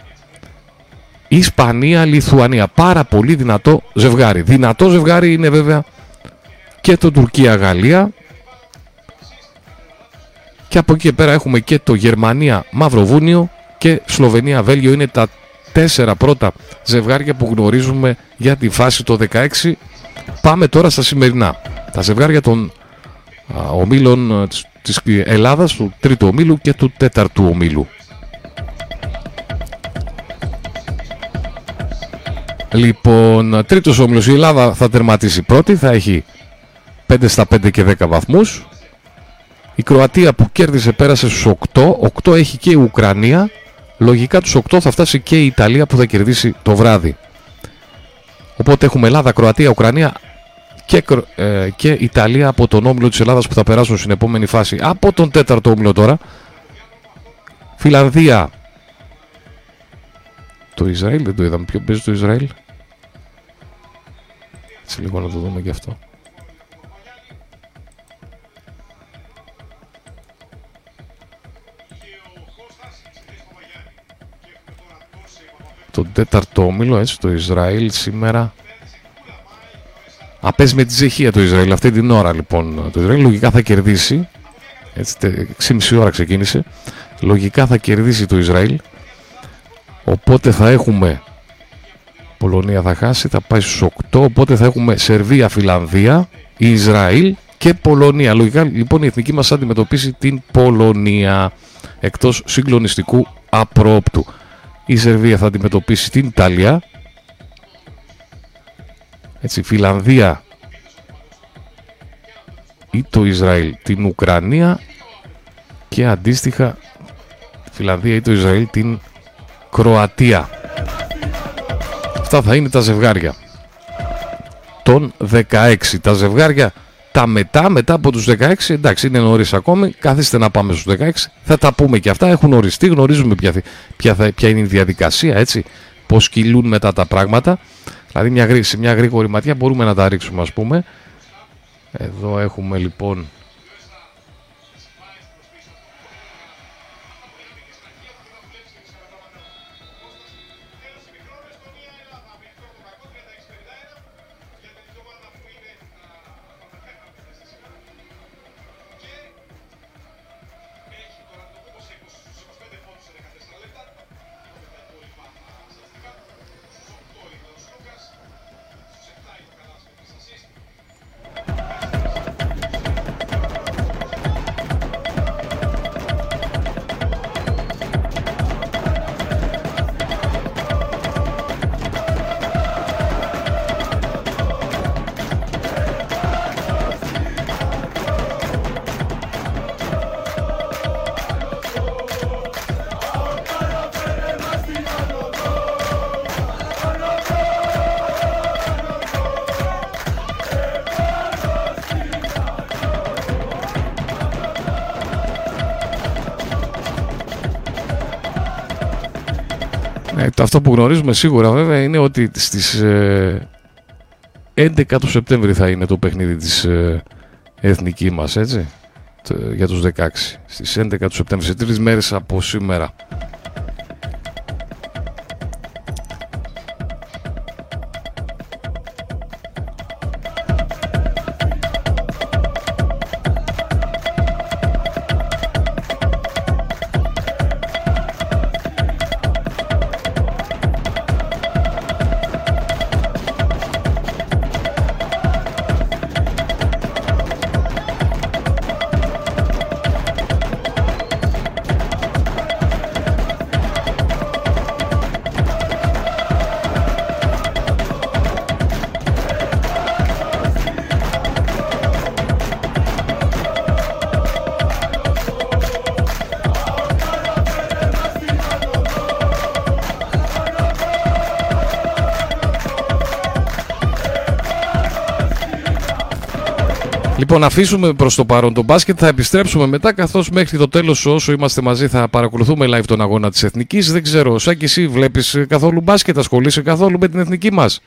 Ισπανία-Λιθουανία. Πάρα πολύ δυνατό ζευγάρι. Δυνατό ζευγάρι είναι βέβαια και το Τουρκία-Γαλλία. Και από εκεί και πέρα έχουμε και το Γερμανία-Μαυροβούνιο και Σλοβενία-Βέλγιο. Είναι τα τέσσερα πρώτα ζευγάρια που γνωρίζουμε για τη φάση το 16. Πάμε τώρα στα σημερινά. Τα ζευγάρια των ομίλων της Ελλάδας, του τρίτου ομίλου και του τέταρτου ομίλου. Λοιπόν, τρίτος όμιλος, η Ελλάδα θα τερματίσει πρώτη, θα έχει 5 στα 5 και 10 βαθμούς. Η Κροατία που κέρδισε πέρασε στους 8, 8 έχει και η Ουκρανία. Λογικά τους 8 θα φτάσει και η Ιταλία που θα κερδίσει το βράδυ. Οπότε έχουμε Ελλάδα, Κροατία, Ουκρανία και, ε, και Ιταλία από τον όμιλο της Ελλάδας που θα περάσουν στην επόμενη φάση. Από τον τέταρτο όμιλο τώρα. Φιλανδία. Το Ισραήλ δεν το είδαμε. Ποιο παίζει το Ισραήλ; Έτσι λίγο να το δούμε και αυτό. Τον τέταρτο όμιλο, έτσι, το Ισραήλ σήμερα. Α, παίζει με τη Τσεχία το Ισραήλ αυτή την ώρα λοιπόν. Το Ισραήλ λογικά θα κερδίσει. Έτσι, 6,5 ώρα ξεκίνησε. Λογικά θα κερδίσει το Ισραήλ. Οπότε θα έχουμε Πολωνία θα χάσει, θα πάει στους 8, οπότε θα έχουμε Σερβία, Φιλανδία, Ισραήλ και Πολωνία. Λογικά λοιπόν η εθνική μας αντιμετωπίσει την Πολωνία εκτός συγκλονιστικού απρόπτου. Η Σερβία θα αντιμετωπίσει την Ιταλία. Έτσι, Φιλανδία ή το Ισραήλ την Ουκρανία και αντίστοιχα Φιλανδία ή το Ισραήλ την Κροατία. Αυτά θα είναι τα ζευγάρια των 16. Τα ζευγάρια τα μετά, μετά από τους 16, εντάξει είναι νωρίς ακόμη, καθίστε να πάμε στους 16, θα τα πούμε και αυτά, έχουν οριστεί, γνωρίζουμε ποια, ποια, θα, ποια είναι η διαδικασία, έτσι, πώς κυλούν μετά τα πράγματα. Δηλαδή μια, σε μια γρήγορη ματιά μπορούμε να τα ρίξουμε ας πούμε. Εδώ έχουμε λοιπόν αυτό που γνωρίζουμε σίγουρα βέβαια είναι ότι στις 11 ε, του Σεπτέμβρη θα είναι το παιχνίδι της ε, εθνική μας, έτσι, για τους 16. Στις 11 του Σεπτέμβρη, σε τρεις μέρες από σήμερα. Λοιπόν, αφήσουμε προς το παρόν τον μπάσκετ. Θα επιστρέψουμε μετά, καθώς μέχρι το τέλος, όσο είμαστε μαζί, θα παρακολουθούμε live τον αγώνα της Εθνικής. Δεν ξέρω, σαν και εσύ, βλέπεις καθόλου μπάσκετ, ασχολείσαι καθόλου με την Εθνική μας;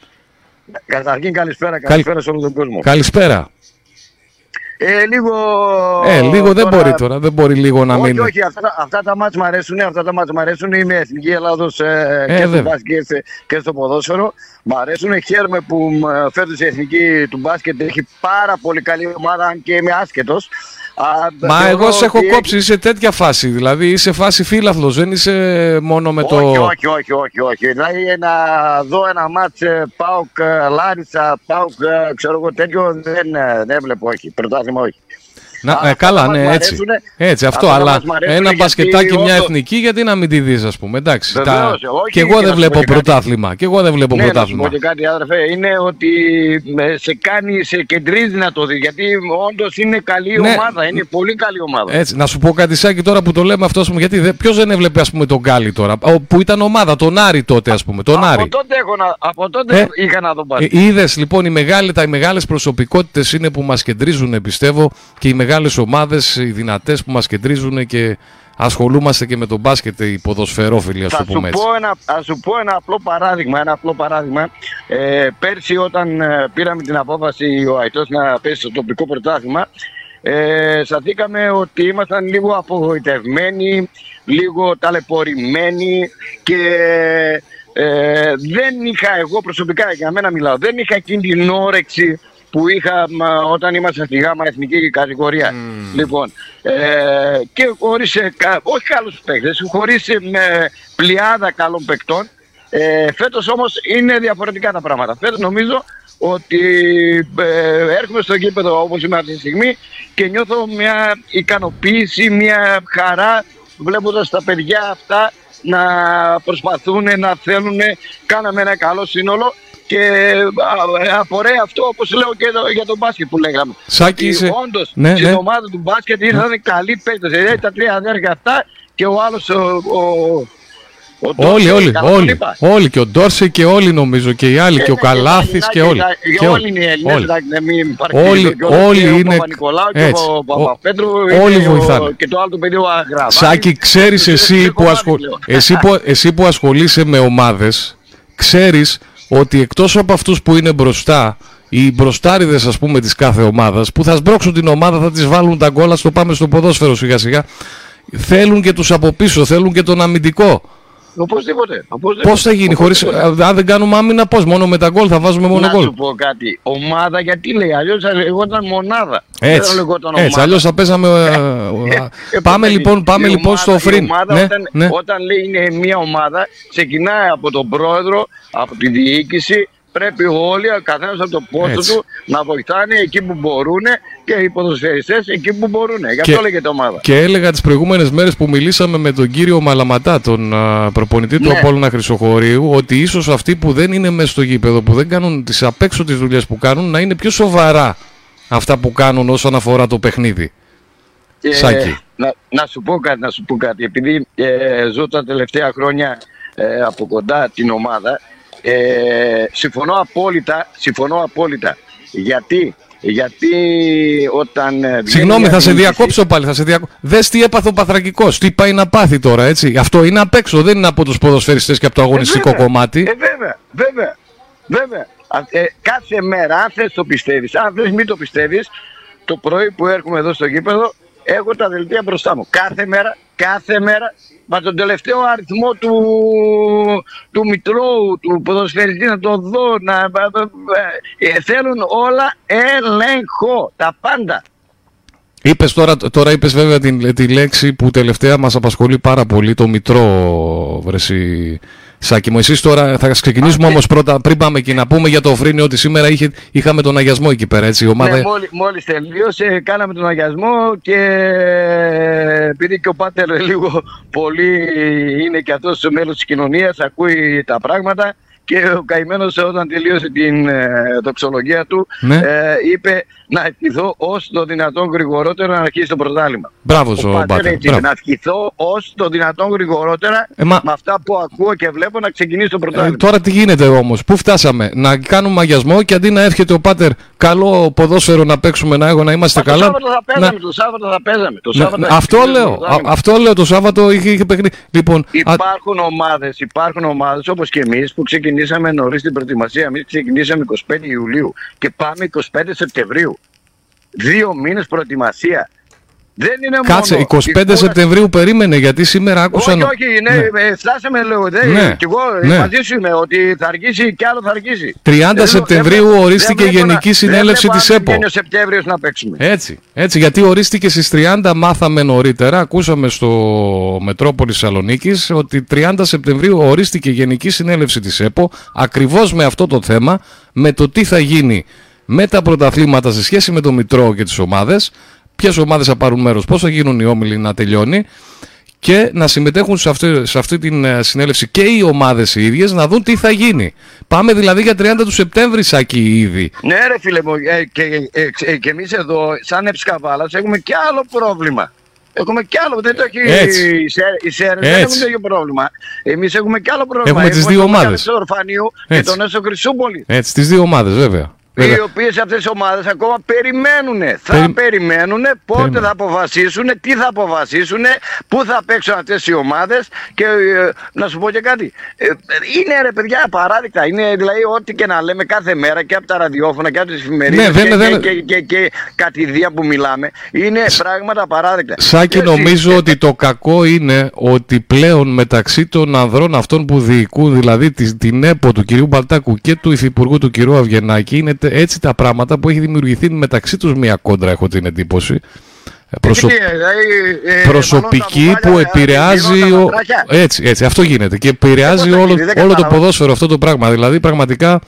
Καταρχήν, καλησπέρα, καλησπέρα σε όλο τον κόσμο. Καλησπέρα. Ε, λίγο. Ε, λίγο δεν μπορεί τώρα. Δεν μπορεί λίγο να όχι, μην. Όχι, αυτά, τα- αυτά τα μάτς μου αρέσουν. Αυτά τα μάτς μου αρέσουν. Είμαι εθνική Ελλάδος ε, Ε, και στο βέβαια. μπάσκετ και σε- και στο ποδόσφαιρο. Μ' αρέσουν. Χαίρομαι που μ, φέτος η εθνική του μπάσκετ έχει πάρα πολύ καλή ομάδα, αν και είμαι άσχετος. Α, Μα θεωρώ εγώ σε έχω ότι κόψει, είσαι τέτοια φάση. Δηλαδή είσαι φάση φύλαθλος, δεν είσαι μόνο με το. Όχι, όχι, όχι, όχι, όχι. Δηλαδή να δω ένα μάτς ε, ΠΑΟΚ ε, Λάρισα, ΠΑΟΚ ε, ξέρω εγώ τέτοιο δεν, ε, δεν βλέπω όχι. Πρωτάθλημα όχι. Να, Α, ε, αυτά καλά, τα μας ναι, μ' έτσι. αρέσουνε. Έτσι, αυτό. Αυτά τα Αλλά μας μ' αρέσουνε ένα γιατί μπασκετάκι, μια όντως- εθνική, γιατί να μην τη δεις, ας πούμε. Εντάξει. Βεβαίως, όχι, Και εγώ και δεν να σου βλέπω πω και κάτι. πρωτάθλημα. Και εγώ δεν βλέπω Ναι, να σου πρωτάθλημα. πω και κάτι, άδερφε, είναι ότι ε, σε κάνει, σε κεντρίζει να το δεις. Γιατί όντως είναι καλή Ναι. ομάδα, είναι πολύ καλή ομάδα. Έτσι, να σου πω κάτι Σάκη τώρα που το λέμε αυτό, ας πούμε, γιατί ποιος δεν έβλεπε ας πούμε τον Γκάλι τώρα, ο- που ήταν ομάδα, τον Άρη τότε ας πούμε, τον από, Άρη. τότε έχω να, από τότε Ε, είχα να τον πάρει. Ε, Είδες λοιπόν οι, μεγάλοι, τα, οι μεγάλες προσωπικότητες είναι που μας κεντρίζουν πιστεύω και οι μεγάλες ομάδες, οι δυνατές που μας κεντρίζουν και ασχολούμαστε και με τον μπάσκετ οι ποδοσφαιρόφιλοι ας Θα το σου, πούμε έτσι. πω ένα, θα σου πω ένα απλό παράδειγμα. Ένα απλό παράδειγμα. Ε, πέρσι όταν ε, πήραμε την απόφαση ο Αϊτός να πέσει στο τοπικό πρωτάθλημα ε, σταθήκαμε ότι ήμασταν λίγο απογοητευμένοι, λίγο ταλαιπωρημένοι και ε, δεν είχα εγώ προσωπικά, για μένα μιλάω, δεν είχα εκείνη την όρεξη που είχα μα, όταν ήμασταν στη γάμα εθνική κατηγορία. Λοιπόν, ε, και χωρίς, ε, κα- όχι καλούς παίκτες, χωρίς ε, με πλειάδα καλών παικτών. Ε, φέτος όμως είναι διαφορετικά τα πράγματα. Φέτος νομίζω ότι ε, έρχομαι στο γήπεδο όπως είμαι αυτή τη στιγμή και νιώθω μια ικανοποίηση, μια χαρά βλέποντας τα παιδιά αυτά να προσπαθούν, να θέλουν, κάναμε ένα καλό σύνολο και α, απορρέει αυτό όπως λέω και εδώ για τον μπάσκετ που λέγαμε. Σάκη Ότι είσαι... Όντως Ναι, στην ναι. ομάδα του μπάσκετ ήρθαν καλοί παίκτες. Δηλαδή τα τρία αδέρφια αυτά και ο άλλος ο, ο, ο Όλοι, Ντόρσεϊ, όλοι, καλά τον όλοι, είπα. όλοι και ο Ντόρσεϊ και όλοι νομίζω και οι άλλοι και ο Ε, Καλάθης και όλοι. τα- Και όλοι είναι Έλληνες, όλοι. εντάξει, να μην Όλοι- παρεξηγήσω κιόλας, όλοι και ο είναι- Παπα-Νικολάου και έτσι. ο Ο- Παπαπέτρου όλοι είναι ο- βοηθάνε. Και το άλλο το παιδί ο Αγραβάνης. Σάκη, ξέρεις Δεν εσύ έχω που, μάθει, ασχολ... λέω. εσύ, που, εσύ που ασχολείσαι με ομάδες, ξέρεις ότι εκτός από αυτούς που είναι μπροστά, οι μπροστάριδες ας πούμε της κάθε ομάδας, που θα σμπρώξουν την ομάδα, θα τις βάλουν τα γκόλα στο πάμε στο ποδόσφαιρο σιγά σιγά, θέλουν και τους από πίσω, θέλουν και τον αμυντικό. Οπωσδήποτε. οπωσδήποτε. Πώς θα γίνει, χωρίς, Οπωσδήποτε. αν δεν κάνουμε άμυνα, πώς, μόνο με τα γκολ θα βάζουμε μόνο να γκολ; σου πω κάτι. Ομάδα γιατί λέει, αλλιώς θα λεγόταν μονάδα. Δεν Έτσι, θα λεγόταν έτσι, ομάδα. αλλιώς θα παίζαμε... ε, Ε, πάμε ε, λοιπόν, πάμε η λοιπόν ομάδα- στο η φριν. ομάδα Ναι, όταν, ναι. όταν λέει είναι μια ομάδα, ξεκινάει από τον πρόεδρο, από τη διοίκηση. Πρέπει όλοι, ο καθένας από το πόστο Έτσι. του, να βοηθάνε εκεί που μπορούν και οι ποδοσφαιριστές εκεί που μπορούν. Γι' Και- αυτό λέγεται ομάδα. Και έλεγα τις προηγούμενες μέρες που μιλήσαμε με τον κύριο Μαλαματά, τον α, προπονητή του Ναι. Απόλλωνα Χρυσοχωρίου, ότι ίσως αυτοί που δεν είναι μέσα στο γήπεδο, που δεν κάνουν τις απ' έξω τις δουλειές που κάνουν, να είναι πιο σοβαρά αυτά που κάνουν όσον αφορά το παιχνίδι. Και Σάκη. να, να σου πω κάτι, να σου πω κάτι. Επειδή ε, ζω τα τελευταία χρόνια ε, από κοντά την ομάδα, ε, συμφωνώ απόλυτα, συμφωνώ απόλυτα. Γιατί, γιατί όταν... ε, βγαίνει Συγγνώμη, μια θα σε διοίκηση- διακόψω πάλι. Θα σε διακο... Δες τι έπαθε ο Παθρακικός, τι πάει να πάθει τώρα, έτσι. Αυτό είναι απ' έξω, δεν είναι από τους ποδοσφαιριστές και από το αγωνιστικό Ε, βέβαια. κομμάτι. Ε, βέβαια, βέβαια, βέβαια. Α, ε, κάθε μέρα, αν θες το πιστεύεις, αν θες μην το πιστεύεις, το πρωί που έρχομαι εδώ στο γήπεδο, έχω τα δελτία μπροστά μου. Κάθε μέρα, κάθε μέρα, μα τον τελευταίο αριθμό του, του Μητρώου, του ποδοσφαιριστή να το δω, να, ε, ε, θέλουν όλα έλεγχο, τα πάντα. Είπες τώρα, τώρα είπες βέβαια τη, τη λέξη που τελευταία μας απασχολεί πάρα πολύ, το μητρό, βρεσί Σάκη μου. Εσείς τώρα θα ξεκινήσουμε όμως πρώτα, πριν πάμε εκεί, να πούμε για το Φρίνιο ότι σήμερα είχε, είχαμε τον αγιασμό εκεί πέρα, έτσι, η ομάδα... Ναι, μόλι, μόλις τελείωσε, κάναμε τον αγιασμό και επειδή και ο Πάτερ λίγο πολύ είναι και αυτός μέλος της κοινωνίας, ακούει τα πράγματα και ο καημένος όταν τελείωσε την ε, δοξολογία του Ναι. ε, είπε να ευχηθώ όσο το δυνατόν γρηγορότερα να αρχίσει το πρωτάθλημα. Μπράβο Ο στον Πάτερ Πάτερ. έτσι είπε, μπράβο. να ευχηθώ όσο το δυνατόν γρηγορότερα Ε, μα- με αυτά που ακούω και βλέπω να ξεκινήσει το Ε, πρωτάθλημα. τώρα τι γίνεται όμως, πού φτάσαμε, να κάνουμε αγιασμό και αντί να έρχεται ο Πάτερ καλό ποδόσφαιρο να παίξουμε να, έχω, να είμαστε Μα το καλά... Σάββατο θα να- παίζαμε, το Σάββατο θα παίζαμε. Το να- Σάββατο να- θα αυτό ξεκινήσει το λέω, α, πρωτάθλημα. αυτό λέω, το Σάββατο είχε, είχε παιχνίδι. Λοιπόν, α, Υπάρχουν ομάδες, υπάρχουν ομάδες όπως και εμείς που ξεκινήσαμε νωρίς την προετοιμασία. Εμείς ξεκινήσαμε 25 Ιουλίου και πάμε 25 Σεπτεμβρίου. Δύο μήνες προετοιμασία. Δεν είναι Κάτσε, μόνο 25 η κούραση- Σεπτεμβρίου περίμενε γιατί σήμερα άκουσα. Όχι, να- όχι, ναι, Ναι. ε, φτάσε με λέω. Δεν, Ναι, Κι εγώ ε, ναι. μαζί σου είμαι ότι θα αργήσει κι άλλο θα αργήσει. 30 Δεν- Σεπτεμβρίου δεν- ορίστηκε δεν βλέπω Γενική να- Συνέλευση δεν της βλέπω ΕΠΟ. αν βγαίνει ο Σεπτέμβριος να παίξουμε. Έτσι, έτσι, γιατί ορίστηκε στις 30, μάθαμε νωρίτερα, ακούσαμε στο Μετρόπολη Θεσσαλονίκης ότι 30 Σεπτεμβρίου ορίστηκε η Γενική Συνέλευση της ΕΠΟ ακριβώς με αυτό το θέμα, με το τι θα γίνει με τα πρωταθλήματα σε σχέση με το Μητρό και τις ομάδες, ποιες ομάδες θα πάρουν μέρος, πώς θα γίνουν οι όμιλοι να τελειώνει και να συμμετέχουν σε αυτή, σε αυτή την ε, συνέλευση και οι ομάδες οι ίδιες να δουν τι θα γίνει. Πάμε δηλαδή για 30 του Σεπτέμβρη, Σάκη, ήδη. Ναι, ρε φίλε μου, ε, και, ε, ε, και εμείς εδώ, σαν Εψκαβάλας, έχουμε και άλλο πρόβλημα. Έχουμε και άλλο, δεν το έχει Έτσι. οι Σέ- οι Σέρες, δεν Έτσι. έχουν τέτοιο πρόβλημα. Εμείς έχουμε και άλλο πρόβλημα. Έχουμε τις δύο τον ομάδες. Έσο Ορφανίου και Έτσι. τον Έσο Χρυσούπολη. Έτσι, τις δύο ομάδες βέβαια. Οι βέβαια. οποίες αυτές οι ομάδες ακόμα περιμένουν. Θα Περι- περιμένουν πότε Περίμενε. θα αποφασίσουν, τι θα αποφασίσουν, πού θα παίξουν αυτές οι ομάδες. Και ε, να σου πω και κάτι. Ε, είναι ρε παιδιά απαράδεκτα. Είναι δηλαδή ό,τι και να λέμε κάθε μέρα και από τα ραδιόφωνα και από τις εφημερίδες Ναι, δεν- και, δεν- και, και, και, και κατηδία που μιλάμε. Είναι πράγματα απαράδεκτα. Σάκη, Και εσύ- νομίζω ότι το κακό είναι ότι πλέον μεταξύ των ανδρών αυτών που διοικούν, δηλαδή τη- την ΕΠΟ του κυρίου Μπαλτάκου και του Υφυπουργού του κυρίου Αυγενάκη, είναι τε- έτσι τα πράγματα που έχει δημιουργηθεί μεταξύ τους μια κόντρα, έχω την εντύπωση. Ε, προσω- Τι, ε, δηλαδή, ε, προσωπική μάλλον τα που μπουκάλια, επηρεάζει. ε, ο- πατράκια. Έτσι, έτσι, αυτό γίνεται. Και επηρεάζει Πώς θα όλο, γίνει, δεν όλο το κατάλαβα. ποδόσφαιρο αυτό το πράγμα. Δηλαδή, πραγματικά.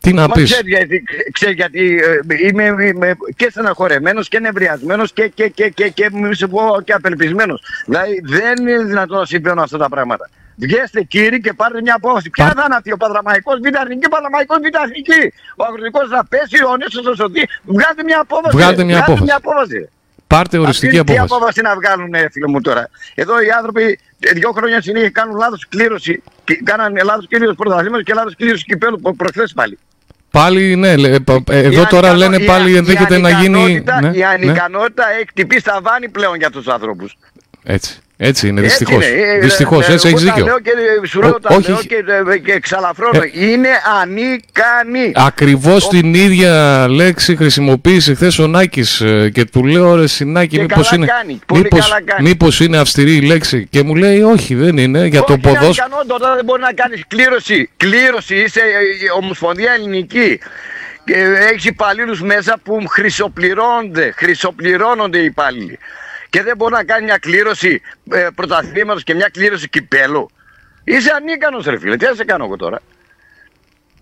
Τι να Μα πει. ξέρει γιατί, ξέρει γιατί ε, είμαι, είμαι και στεναχωρεμένος και νευριασμένος και, και, και, και, και, μη σου πω και απελπισμένος. Δηλαδή δεν είναι δυνατόν να συμβαίνουν αυτά τα πράγματα. Βγέστε κύριοι και πάρτε μια απόφαση. Ποια Πα- θα είναι αυτή ο Πανδραμαϊκός Β' Εθνική, Πανδραμαϊκός Β' Εθνική. Ο αγροτικός θα πέσει, ο Νέσος θα σωθεί. Βγάλτε μια απόφαση. Βγάλτε μια απόφαση. μια απόφαση. Πάρτε οριστική Αυτή, Τι απόφαση. απόφαση να βγάλουν, ε, φίλε μου τώρα. Εδώ οι άνθρωποι ε, δύο χρόνια συνέχεια κάνουν λάθος κλήρωση. Και κάνανε λάθος κλήρωση πρωταθλήματος και λάθος κλήρωση κυπέλου προ- προχθές πάλι. Πάλι, ναι, λέ- ε, πα- ε, εδώ Η τώρα ανικανο- λένε η πάλι α- ενδέχεται η να γίνει. ανικανότητα- Ναι, Η ναι. ανικανότητα έχει χτυπήσει στα βάνη πλέον για τους ανθρώπους. Έτσι. Έτσι είναι, Έτσι δυστυχώς. είναι. Ε, Δυστυχώς, ε, έτσι εγώ έχει τα δίκιο. λέω και ε, σου λέω Ό- τα όχι, λέω όχι. και, ε, και εξαλαφρώνω. Ε, Είναι ανίκανοι. Ακριβώς την ίδια λέξη χρησιμοποίησε χθες ο Νάκης και του λέω ρε Συνάκη, Και μήπως καλά είναι, κάνει, πολύ μήπως, καλά κάνει. μήπως είναι αυστηρή η λέξη; Και μου λέει, Όχι, δεν είναι για το Όχι, είναι ποδόσφαιρο. ανικανότητα, όταν δεν μπορεί να κάνεις κλήρωση. Κλήρωση, είσαι ε, ε, Ομοσπονδία Ελληνική. Και έχεις υπαλλήλους μέσα που χρυσοπληρώνονται, χρυσοπληρώνονται οι υπάλληλοι. Και δεν μπορεί να κάνει μια κλήρωση ε, πρωταθλήματος και μια κλήρωση κυπέλου. Είσαι ανίκανος ρε φίλε, τι θα σε κάνω εγώ τώρα;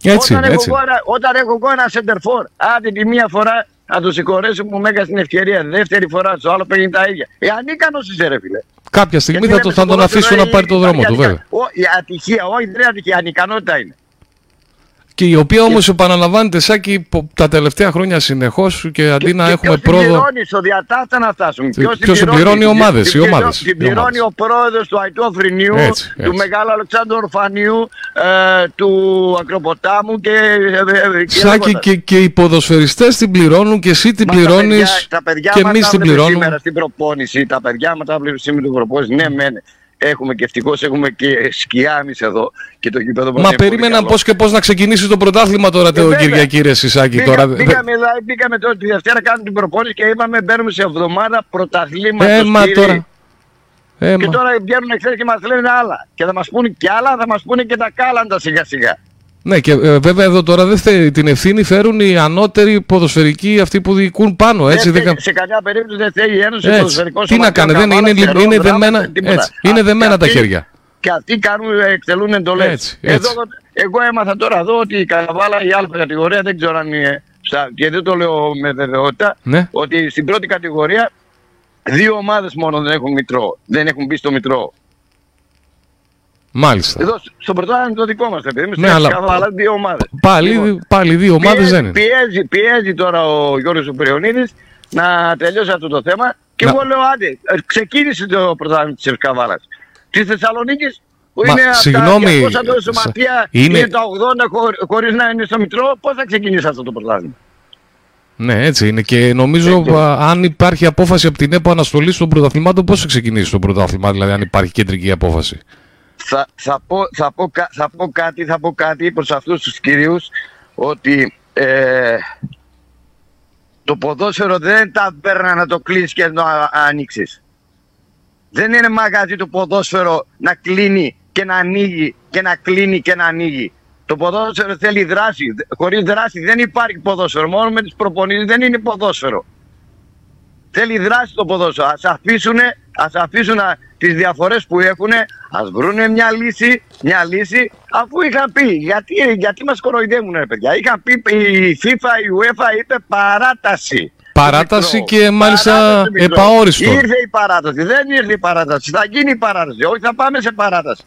Έτσι, όταν, έτσι. Έχω εγώ, ένα- όταν έχω εγώ ένα center for, άντε τη μία φορά να το συγχωρέσω που με έκανε την ευκαιρία. Δεύτερη φορά στο άλλο παίρνει τα ίδια. Ε, ανίκανος είσαι ρε φίλε. Κάποια στιγμή Γιατί θα, το, λέμε θα στο τον αφήσω ποδόσφαιρο, να πάρει το υπάρχει δρόμο του, ατυχία. βέβαια. Ο, η ατυχία, όχι δεν είναι ατυχία, ανικανότητα είναι. Και η οποία όμως επαναλαμβάνεται Σάκη πο- τα τελευταία χρόνια συνεχώς και αντί να και έχουμε ποιος την πρόοδο. πληρώνει στο διατάφτα να φτάσουν; Τι- ποιος την πληρώνει, οι ομάδες, οι Την πληρώνει- ομάδες, Την οι πληρώνει ομάδες. ο πρόεδρος του Αϊτού Αφρινίου, Έτσι, του έτσι. Μεγάλου Αλεξάνδρου Ορφανίου, ε, του Ακροποτάμου και... ε, ε, και Σάκη λέγοντας. και, και οι ποδοσφαιριστές την πληρώνουν και εσύ την Μα τα πληρώνεις παιδιά- τα παιδιά και μας εμείς τα την βλέπουν πληρώνουμε. Σήμερα στην προπόνηση, τα παιδιά μας τα βλέπουν σήμερα στην προπόνηση. Ναι, μεν. Έχουμε και ευτυχώς έχουμε και σκιά εμείς εδώ και το γήπεδο μας Μα είναι πολύ περίμεναν καλό. πώς και πώς να ξεκινήσει το πρωτάθλημα τώρα το βέβαια. Κυριακή, ρε Σάκη. Μπήκα- Τώρα. Μπήκαμε, δηλαδή, μπήκαμε τώρα τη Δευτέρα, κάνουμε την προπόνηση και είπαμε μπαίνουμε σε εβδομάδα πρωταθλήματος. Ε, μα κύριε. τώρα. Ε, Και μα. τώρα βγαίνουν εχθές και μας λένε άλλα. Και θα μας πούνε κι άλλα, θα μας πούνε και τα κάλαντα σιγά σιγά. Ναι, και ε, βέβαια εδώ τώρα δεν θε, την ευθύνη φέρουν οι ανώτεροι ποδοσφαιρικοί αυτοί που διοικούν πάνω. Έτσι, δεν, δεν, θε- σε καμιά περίπτωση δεν θέλει η Ένωση Έτσι. Ποδοσφαιρικών Τι να Σωματείων κάνει, δεν Καβάλας, είναι- Τερών, είναι Δράμας, δεμένα- τίποτα. έτσι. Είναι Α, δεμένα και τα αυτοί- χέρια. Και αυτοί κάνουν, ε, εκτελούν εντολές. Έτσι, έτσι. Εδώ, εγώ έμαθα τώρα εδώ ότι η Καβάλα, η άλλη κατηγορία, δεν ξέρω αν είναι, στα, και δεν το λέω με βεβαιότητα, Ναι. ότι στην πρώτη κατηγορία δύο ομάδες μόνο δεν έχουν μητρό. Δεν έχουν μπει στο μητρό. Μάλιστα. Εδώ στο πρωτάθλημα το δικό μας, επειδή Ναι, ναι, αλλά- Καβάλα, δύο ομάδες. Πάλι, Λοιπόν, πάλι δύο ομάδες πιέζει, δεν είναι. Πιέζει, πιέζει τώρα ο Γιώργος Οπριονίδης να τελειώσει αυτό το θέμα και Να- εγώ λέω άντε, ε, ξεκίνησε το πρωτάθλημα της Ευκαβάλας. Της Θεσσαλονίκης που Μα, είναι από συγγνώμη, τα 200 το σα- σωματεία, είναι- είναι... τα 80 χω- χωρίς να είναι στο Μητρό, πώς θα ξεκινήσει αυτό το πρωτάθλημα; Ναι, έτσι είναι. Και νομίζω Έτσι. α, αν υπάρχει απόφαση από την ΕΠΟ αναστολή των πρωταθλημάτων, πώς θα ξεκινήσει το πρωτάθλημα, δηλαδή αν υπάρχει κεντρική απόφαση; Θα, θα, πω, θα, πω, κα- θα πω κάτι, θα πω κάτι προς αυτούς τους κυρίους ότι ε, Το ποδόσφαιρο δεν τα παίρνα να το κλείσει και να ανοίξεις. Δεν είναι μαγαζί το ποδόσφαιρο να κλείνει και να ανοίγει και να κλείνει και να ανοίγει. Το ποδόσφαιρο θέλει δράση. Χωρίς δράση δεν υπάρχει ποδόσφαιρο. Μόνο με τις προπονήσεις δεν είναι ποδόσφαιρο. Θέλει δράση το ποδόσφαιρο. Α αφήσουν, ας αφήσουν τις διαφορές που έχουν, ας βρουν μια λύση, μια λύση, αφού είχαν πει. Γιατί, γιατί μας κοροϊδεύουν, ρε παιδιά. Είχαν πει η FIFA, η UEFA είπε παράταση. Παράταση και μάλιστα επαόριστο. Ήρθε η παράταση. Δεν ήρθε η παράταση. Θα γίνει η παράταση. Όχι, θα πάμε σε παράταση.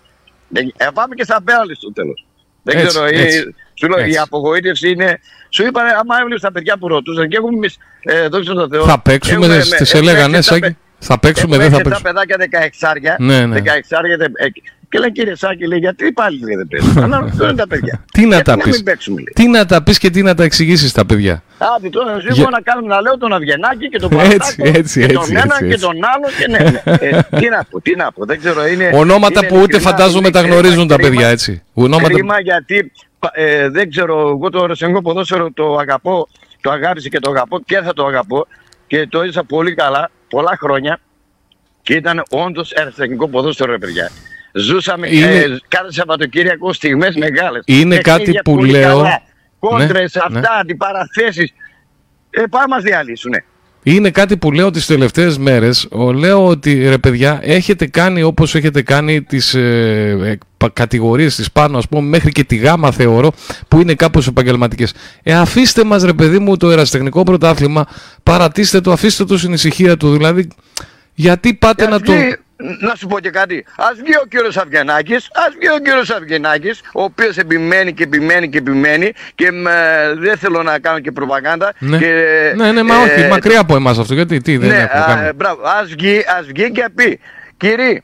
Θα πάμε και στα πέραλη στο τέλος. Δεν Έτσι, ξέρω. έτσι, η, σου λέω, η έτσι. απογοήτευση είναι. Σου είπα, άμα έβλεπες τα παιδιά που ρωτούσαν και έχουμε εμεί, ε, δόξα τω Θεώ. Θα παίξουμε, έχουμε- δεν- τις έχουμε έλεγαν, αρκετά Σάκη. παι- Θα παίξουμε, έχουμε δεν θα αρκετά παίξουμε. παιδάκια 16 Ναι, ναι. 16 δεν- ε, και λέει κύριε Σάκη, λέει, γιατί πάλι λέει, δεν παίζουν. Αλλά ποιο είναι τα παιδιά. Τι να Γιατί τα να πεις; μην παίξουμε, λέει; Τι να τα πεις και τι να τα εξηγήσεις στα παιδιά; Άντε τώρα, σου Για- είπα να κάνουμε να λέω τον Αβγενάκη και τον Έτσι, Παπαδάκο έτσι, και τον έτσι, ένα έτσι, και έτσι. τον άλλο και ναι. ναι. Ε, τι να πω, τι να πω, δεν ξέρω. Είναι, Ονόματα είναι που ούτε ειλικρινά, φαντάζομαι είναι τα κρίμα, γνωρίζουν τα κρίμα. παιδιά έτσι. Ονόματα... Κρίμα γιατί πα- ε, δεν ξέρω, εγώ το ρεσενικό ποδόσφαιρο το αγαπώ, το αγάπησα και το αγαπώ και θα το αγαπώ και το έζησα πολύ καλά, πολλά χρόνια και ήταν όντως ρεσενικό ποδόσφαιρο ρε παιδιά. Ζούσαμε Είναι- ε, κάθε Σαββατοκύριακο στιγμές μεγάλες. Είναι Παιχνίδια κάτι που πολύ λέω- καλά. Κόντρες, Ναι, αυτά, αντιπαραθέσεις. Ε, πάμε να μας διαλύσουνε. Είναι κάτι που λέω τις τελευταίες μέρες. Ο, λέω ότι ρε παιδιά έχετε κάνει όπως έχετε κάνει τις ε, ε, πα- κατηγορίες της πάνω ας πούμε μέχρι και τη γάμα θεωρώ που είναι κάπως επαγγελματικές. Ε αφήστε μας ρε παιδί μου το ερασιτεχνικό πρωτάθλημα παρατήστε το, αφήστε το στην ησυχία του. Δηλαδή γιατί πάτε Ας να το... βγει- να σου πω και κάτι. Α βγει ο κύριος Αυγενάκης, ας βγει ο κύριος Αυγενάκης, ο οποίος επιμένει και επιμένει και επιμένει και μ, ε, δεν θέλω να κάνω και προπαγάνδα. Ναι. Και, ναι, ναι, μα ε, όχι, μακριά από εμάς αυτό. Γιατί, τι, δεν ναι, έχουμε α, κάνει. ε, μπράβο. Ας βγει, ας βγει και πει, κύριοι,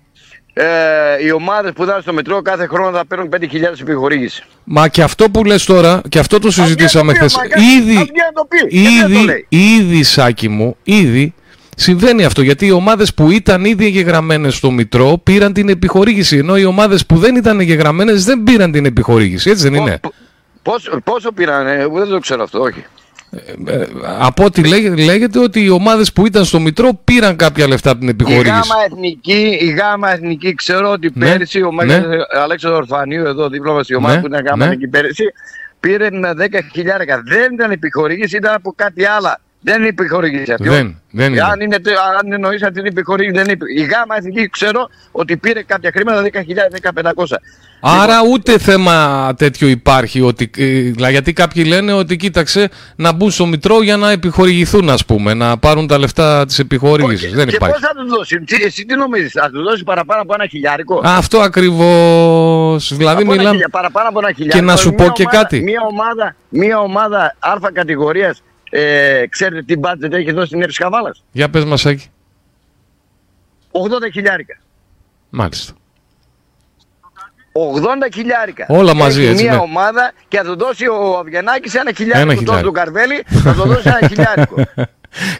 ε, οι ομάδες που ήταν στο μετρό κάθε χρόνο θα παίρνουν 5.000 επιχορήγηση. Μα και αυτό που λες τώρα, και αυτό το συζητήσαμε βγει να χθες. το πει, μα, Ήδη, ας βγει να το πει, γιατί δεν το ήδη, λέει; ήδη, Σάκη μου, ήδη συμβαίνει αυτό. Γιατί οι ομάδες που ήταν ήδη εγγεγραμμένες στο Μητρό πήραν την επιχορήγηση. Ενώ οι ομάδες που δεν ήταν εγγεγραμμένες δεν πήραν την επιχορήγηση. Έτσι δεν είναι; Πο- Πόσο, πόσο πήραν, ε, εγώ δεν το ξέρω αυτό, όχι. Ε, από ό,τι λέγε- λέγεται ότι οι ομάδες που ήταν στο Μητρό πήραν κάποια λεφτά από την Η επιχορήγηση. γάμα εθνική, η γάμα εθνική, ξέρω ότι Ναι, πέρυσι ο ναι. Μέγας Αλέξανδρος Ορφανίου εδώ δίπλα μας η ομάδα Ναι, που ήταν γάμα ναι. εθνική πέρυσι πήρε με 10.000. Δεν ήταν επιχορήγηση, ήταν από κάτι άλλο. Δεν είναι επιχορήγηση αυτή. Δεν, δεν είναι. Αν, είναι, τε- αν εννοείς ότι είναι επιχορήγηση, δεν είναι. επι- Η γάμα εθνική ξέρω ότι πήρε κάποια χρήματα 10.000-1500. Άρα ούτε θέμα τέτοιο υπάρχει. Ότι, ε, δηλαδή, γιατί κάποιοι λένε ότι κοίταξε να μπουν στο Μητρό για να επιχορηγηθούν, ας πούμε, να πάρουν τα λεφτά της επιχορήγησης. Δεν και υπάρχει. πώς θα τους δώσει, τι, εσύ τι νομίζεις, θα τους δώσει παραπάνω από ένα χιλιάρικο; Αυτό ακριβώς. Δηλαδή Από ένα μιλάμε. χιλιά- παραπάνω από ένα χιλιάρικο. Και να σου Μια πω και ομάδα- κάτι. Μια ομάδα, μια ομάδα Α κατηγορίας, ε, ξέρετε τι budget έχει δώσει στην Εύση Καβάλας. Για πες μας, Άκη. 80 χιλιάρικα. Μάλιστα. 80 χιλιάρικα. Όλα μαζί, Έχει έτσι, Μια ναι. ομάδα και θα του δώσει ο Αβγενάκης ένα Ένα χιλιάρικο. Τώρα χιλιάρικο. του Καρβέλη θα του δώσει ένα χιλιάρικο.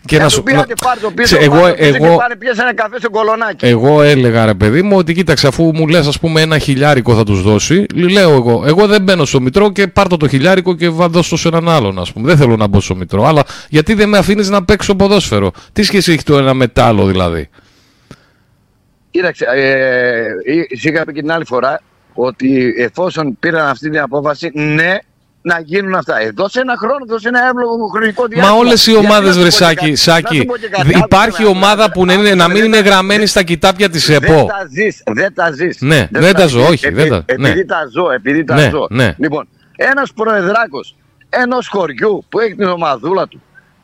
Και θα να του σου πει να- άντε πάρ' το πίσω, Ξέ, πάρ' εγώ, το πίσω και εγώ, πάνε πιάσε ένα καφέ στο κολονάκι. εγώ έλεγα ρε παιδί μου ότι κοίταξε αφού μου λες ας πούμε ένα χιλιάρικο θα τους δώσει λέω εγώ εγώ δεν μπαίνω στο Μητρό και πάρ' το το χιλιάρικο και βα- δώσ' το σε έναν άλλον ας πούμε δεν θέλω να μπω στο Μητρό αλλά γιατί δεν με αφήνεις να παίξω ποδόσφαιρο; Τι σχέση έχει το ένα με το άλλο δηλαδή; Κοίταξε, ε, ε, είχα πει και την άλλη φορά ότι εφόσον πήραν αυτή την απόφαση, ναι, να γίνουν αυτά. Ε, δώσε ένα χρόνο, δώσε ένα εύλογο χρονικό διάστημα. Μα όλες οι Γιατί ομάδες να σου βρε πω και Σάκη, κάτι, να Σάκη σου πω και κάτι, δ- άκουσε υπάρχει με, ομάδα άκουσε που να, με, είναι, να μην δεν είναι τα- γραμμένη στα κοιτάπια της Δεν ΕΠΟ τα ζεις, δεν τα ζεις. Ναι, δεν τα ζω, ζεις. όχι, δεν τα- επει- ναι. Επειδή τα ζω, επειδή τα Ναι, ζω. ναι. Λοιπόν, ένας προεδράκος ενός χωριού που έχει την ομαδούλα του,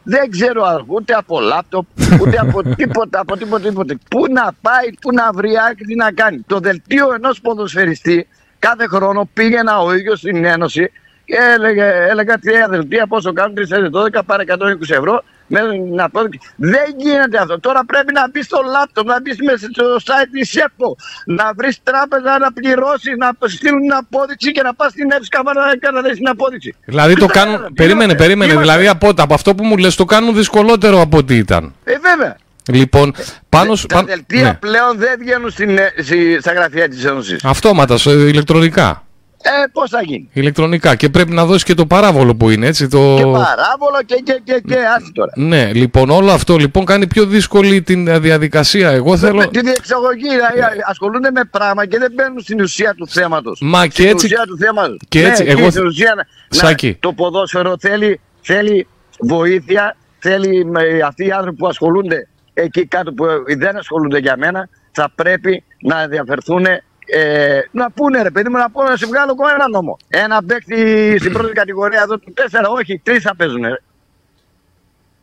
δεν ξέρω α, ούτε από λάπτοπ, ούτε από τίποτα, από τίποτα, τίποτα. Πού να πάει, πού να βρει, άκρη, τι να κάνει. Το δελτίο ενός ποδοσφαιριστή κάθε χρόνο πήγαινα ο ίδιος στην Ένωση και έλεγε, έλεγα τρία δελτία πόσο κάνουν 3 12 πάρε 120 ευρώ με να πω, δεν γίνεται αυτό. Τώρα πρέπει να μπεις στο λάπτοπ, να μπεις μέσα στο site της ΕΠΟ, να βρεις τράπεζα να πληρώσεις, να στείλουν την απόδειξη και να πας στην ΕΠΣΚΑ να καταθέσεις την απόδειξη. Δηλαδή το Κοιτάξτε, κάνουν. είμαστε- Περίμενε, περίμενε. είμαστε- Δηλαδή από, από αυτό που μου λες το κάνουν δυσκολότερο από ό,τι ήταν. Ε, βέβαια. Λοιπόν, πάνω σου. Τα πάνω- δελτία ναι. πλέον δεν βγαίνουν στην, ε, στη- στα γραφεία της Ένωσης. Αυτόματα, σε ηλεκτρονικά. Ε, πώς θα γίνει; Ηλεκτρονικά. Και πρέπει να δώσει και το παράβολο που είναι, έτσι. Το... Και παράβολο και, και, και, και άσε τώρα. Ναι, λοιπόν, όλο αυτό λοιπόν κάνει πιο δύσκολη την διαδικασία. Εγώ θέλω. Με τη διεξαγωγή δηλαδή, ασχολούνται με πράγμα και δεν μπαίνουν στην ουσία του θέματος. Μα και έτσι. Στην ουσία του θέματος. Και έτσι, ναι, εγώ. Στην ουσία, Σάκη. να, το ποδόσφαιρο θέλει, θέλει βοήθεια, θέλει με αυτοί οι άνθρωποι που ασχολούνται εκεί κάτω που δεν ασχολούνται για μένα, θα πρέπει να ενδιαφερθούν ε, να πούνε ρε παιδί μου, να πούνε να σε βγάλω ακόμα ένα νόμο. Ένα παίκτη στην πρώτη κατηγορία εδώ του 4, όχι, τρεις θα παίζουν.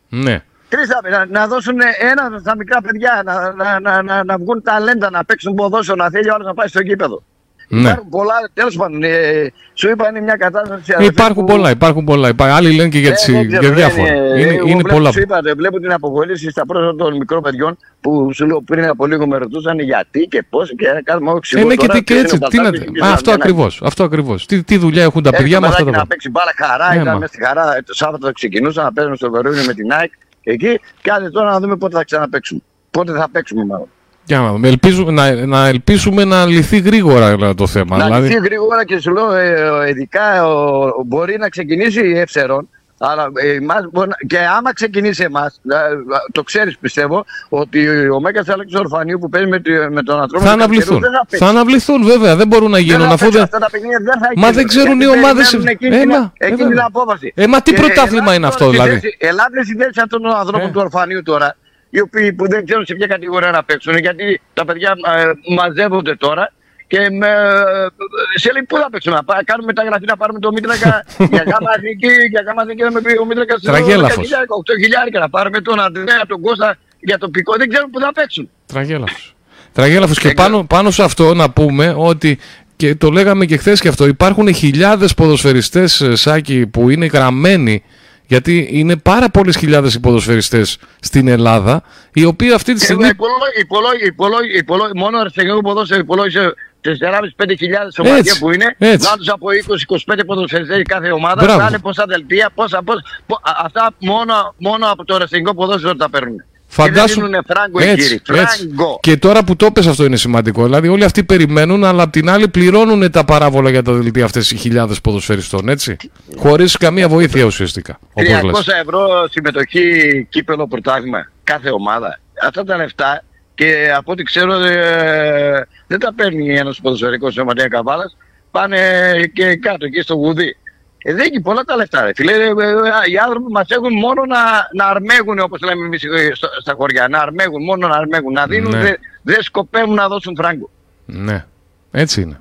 Ναι. Τρεις θα, να, να δώσουν ένα στα μικρά παιδιά, να, να, να, να, να βγουν ταλέντα, να παίξουν ποδόσφαιρο, να θέλει ο άλλος να πάει στο γήπεδο. Ναι. Υπάρχουν πολλά, τέλος πάντων, ε, σου είπα είναι μια κατάσταση... Ε, υπάρχουν που... πολλά, υπάρχουν πολλά. Υπάρχουν, άλλοι λένε και για, τις, Ε, για ξέρω, διάφορα. δεν Είναι, είναι, εγώ βλέπω, πολλά. Σου είπα, δεν βλέπω την αποβολήση στα πρόσωπα των μικρών παιδιών που σου λέω πριν από λίγο με ρωτούσαν γιατί και πώς και κάνουμε όχι Ε, ναι, και, τι- και έτσι. Τι να, Α, αυτό ακριβώς. Αυτό ακριβώς. Τι, τι δουλειά έχουν τα παιδιά μας αυτά τα να πράγματα. παίξει μπάλα χαρά, Ε, ήταν μα. μέσα στη χαρά. Το Σάββατο ξεκινούσαν να παίζουν στο Βερολίνο με την ΑΕΚ εκεί και άντε τώρα να δούμε πότε θα ξαναπαίξουμε. Πότε θα παίξουμε μάλλον. Για να, δούμε. ελπίζουμε, να, να ελπίσουμε να λυθεί γρήγορα δηλαδή, το θέμα. Να δηλαδή, λυθεί γρήγορα και σου λέω, ε, ειδικά ο- μπορεί να ξεκινήσει η Εύσερον, αλλά ε, εμάς μπορεί να- και άμα ξεκινήσει εμάς, το ξέρεις πιστεύω, ότι ο Μέγας Αλέξο Ορφανίου που παίζει με, τη- με τον ανθρώπινο θα αναβληθούν. δεν θα παίξει. Θα αναβληθούν βέβαια. Δεν μπορούν να Δεν γίνουν θα αφού παίξει δεν. αυτά τα παιχνίδια, δεν θα Μα γίνουν. δεν ξέρουν Γιατί οι ομάδες- περιμένουν Εκείνη, Ε, την- μα, ε, εκείνη την βέβαια. απόφαση. Ε, μα τι Και πρωτάθλημα ελάτε είναι αυτό, τώρα στη δηλαδή. θέση- Ελάτε στη θέση αυτών των ανθρώπων Ε. του Ορφανίου τώρα, οι οποίοι που δεν ξέρουν σε ποια κατηγορία να παίξουν, γιατί τα παιδιά ε, μαζεύονται τώρα και με, σε λέει πού θα παίξουμε, να πά- κάνουμε μεταγραφή να πάρουμε το Μήτρακα για γάμα εθνική, για γάμα εθνική να με πει ο Μήτρακας Τραγέλαφος. 8 χιλιάρικα να πάρουμε τον Αντρέα, τον Κώστα για τοπικό, δεν ξέρουν πού θα παίξουν. Τραγέλαφος. Τραγέλαφος και Δεν πάνω, πάνω σε αυτό να πούμε ότι και το λέγαμε και χθες και αυτό. Υπάρχουν χιλιάδες ποδοσφαιριστές ε, Σάκη που είναι γραμμένοι γιατί είναι πάρα πολλές χιλιάδες οι ποδοσφαιριστές στην Ελλάδα οι οποίοι αυτή τη στιγμή Υπολόγι, μόνο αριστερό ποδόσφαιρο υπολόγισε 4.500-5.000 ομάδια Έτσι, που είναι. έτσι. Να τους από 20-25 ποδοσφαιριστές κάθε ομάδα. Μπράβο. Θα είναι πόσα δελτία, πόσα, πόσα, πο- α- αυτά μόνο, μόνο από το αριστερικό ποδόσφαιρο τα παίρνουν. Φαντάσου. Και δεν δίνουνε φράγκο οι έτσι, κύριοι. έτσι. Φράγκο. Και τώρα που το πες αυτό είναι σημαντικό. Δηλαδή όλοι αυτοί περιμένουν, αλλά απ' την άλλη πληρώνουν τα παράβολα για τα δελτία αυτές οι χιλιάδες ποδοσφαιριστών, έτσι. Χωρίς καμία βοήθεια ουσιαστικά. Όπως 300 λες. ευρώ συμμετοχή κύπελο πρωτάθλημα κάθε ομάδα. Αυτά τα λεφτά και από ό,τι ξέρω ε, δεν τα παίρνει ένας ποδοσφαιρικός σωματεία Καβάλας. Πάνε και κάτω εκεί στο γουδί. Ε, δεν έχει πολλά τα λεφτά. Ρε. Φίλε, ε, ε, οι άνθρωποι μας έχουν μόνο να, να αρμέγουν όπως λέμε εμείς ε, στο- στα χωριά. Να αρμέγουν, μόνο να αρμέγουν. Να δίνουν, Ναι. δεν δεν σκοπεύουν να δώσουν φράγκο. Ναι, έτσι είναι.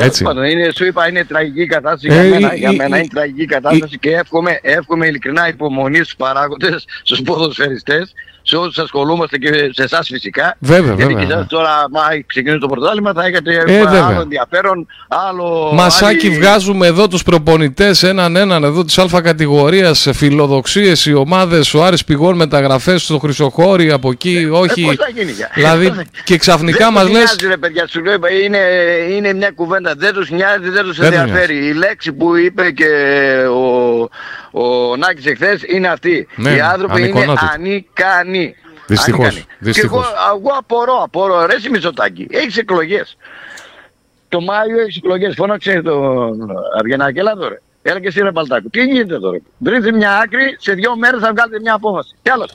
Έτσι είναι. Πάντων, είναι, σου είπα, είναι τραγική κατάσταση Ε, για μένα. η- για η- μένα η- είναι τραγική κατάσταση και εύχομαι, εύχομαι ειλικρινά υπομονή στους παράγοντες, στους ποδοσφαιριστές, σε όσους ασχολούμαστε και σε εσάς φυσικά. Βέβαια, Γιατί βέβαια, και εσάς ναι. τώρα, μα ξεκινήσει το πρωτάθλημα, θα έχετε Ε, άλλο βέβαια. ενδιαφέρον, άλλο... Μασάκι άλλη- βγάζουμε εδώ τους προπονητές έναν έναν εδώ της Α κατηγορίας φιλοδοξίες οι ομάδες ο Άρης Πηγών μεταγραφές στο Χρυσοχώρι από εκεί Ε, όχι πώς θα γίνει, για- δηλαδή πώς θα- και ξαφνικά δεν μας τους λες νοιάζει, ρε παιδιά, σου λέω, είναι, είναι μια κουβέντα. Δεν τους νοιάζει, δεν τους Δεν τους ενδιαφέρει. Η λέξη που είπε και ο, ο Νάκης εχθές είναι αυτή. Ναι, Οι άνθρωποι είναι ανικανότητοι. Ανικανοί. Δυστυχώς, Ανικανοί. δυστυχώς. Και εγώ, εγώ απορώ, απορώ. Ρε Μητσοτάκη, έχεις εκλογές. Το Μάιο έχεις εκλογές. Φώναξε τον Αυγενάκη, έλα τώρα. Έλα και εσύ ρε Παλτάκου. Τι γίνεται τώρα. Βρείτε μια άκρη, σε δύο μέρες θα βγάλετε μια απόφαση. Κι άλλος.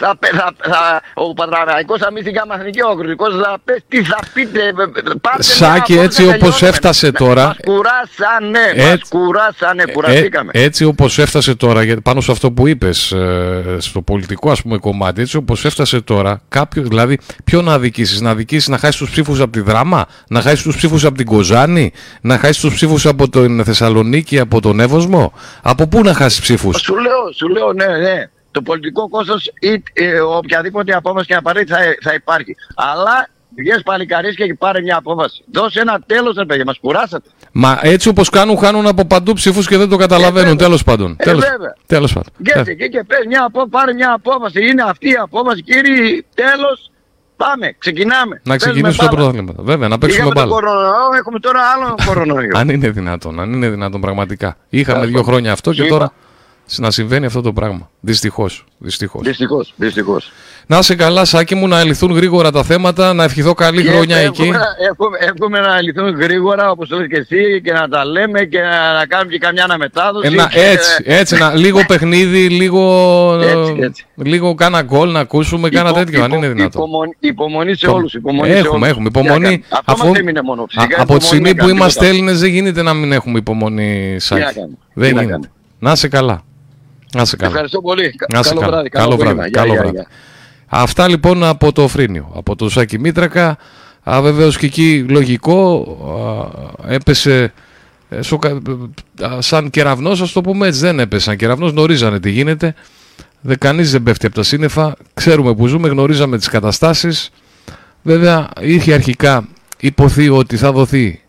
Θα, πε- θα, θα, ο Πατραναϊκός θα μείνει γάμα εθνική, ο Κρητικός θα πες τι θα πείτε. ε, Πάρτε Σάκη, μια έτσι απόφαση, όπως τελειώνουμε. έφτασε τώρα- Μας κουράσανε, μας Έτσι- κουράσανε, Ε, κουραστήκαμε. έτσι όπως έφτασε τώρα για- πάνω σε αυτό που είπες ε, στο πολιτικό ας πούμε κομμάτι έτσι όπως έφτασε τώρα κάποιος, δηλαδή ποιο να αδικήσεις να αδικήσεις να χάσεις τους ψήφους από τη Δράμα να χάσεις τους ψήφους από την Κοζάνη να χάσεις τους ψήφους από την Θεσσαλονίκη από τον Εύωσμο από πού να χάσεις ψήφους; Σου λέω, σου λέω, ναι, ναι. Το πολιτικό κόστος ή ε, οποιαδήποτε απόφαση και να πάρει θα, θα υπάρχει. Αλλά βγες παλικαρίες και πάρε μια απόφαση. Δώσε ένα τέλος, ρε παιδιά, μας κουράσατε. Μα έτσι όπως κάνουν χάνουν από παντού ψήφους και δεν το καταλαβαίνουν Ε, βέβαια. τέλος πάντων Ε, τέλος, βέβαια. τέλος πάντων Βγες Ε, εκεί και πες μια από, πάρε μια απόφαση. Είναι αυτή η απόφαση, κύριε, τέλος. Πάμε, ξεκινάμε. να Παίζουμε ξεκινήσουμε το μπάλα. πρωτάθλημα βέβαια να παίξουμε Είχαμε τον μπάλα κορονοϊό, έχουμε τώρα άλλο κορονοϊό. αν είναι δυνατόν αν είναι δυνατόν πραγματικά είχαμε Τέλος δύο πάντων. χρόνια αυτό Σου και είπα, τώρα να συμβαίνει αυτό το πράγμα. Δυστυχώς. Δυστυχώς. Δυστυχώς, δυστυχώς. Να σε καλά, Σάκη μου, να λυθούν γρήγορα τα θέματα, να ευχηθώ καλή Και χρονιά εύχομαι- εκεί. Εύχομαι, εύχομαι να λυθούν γρήγορα όπως το λες και εσύ και να τα λέμε και να, να κάνουμε και καμιά αναμετάδοση. Ε, να- και- έτσι, έτσι, να, λίγο παιχνίδι, λίγο, Έτσι, έτσι. λίγο κάνα γκολ να ακούσουμε, κάνα Υπο- τέτοιο, αν υπο- είναι δυνατόν. Υπομονή, υπομονή σε Υπο- όλους. Υπομονή σε Έχουμε, όλους. έχουμε Τι να υπομονή. κάνουμε. Αυτό αφού- μας έμεινε μόνο. Α- Φυσικά από τη υπομονή στιγμή να που κάνουμε είμαστε τίποτα. Έλληνες δεν γίνεται να μην έχουμε υπομονή, Σάκη. να κάνουμε. Δεν Τι να γίνεται. κάνουμε. Να σε καλά. Να σε καλά. Ευχαριστώ πολύ. Να σε καλό καλά. βράδυ. Καλό απόγευμα. βράδυ. Γεια, Καλό γεια, βράδυ. γεια. Αυτά λοιπόν από το Φρύνιο, από το Σάκη Μήτρακα. Α, βεβαίως και εκεί λογικό α, έπεσε ε, σοκα- α, σαν κεραυνός, ας το πούμε έτσι, δεν έπεσε σαν κεραυνός, γνωρίζανε τι γίνεται. Δεν, κανείς δεν πέφτει από τα σύννεφα, ξέρουμε που ζούμε, γνωρίζαμε τις καταστάσεις. Βέβαια είχε αρχικά υποθεί ότι θα δοθεί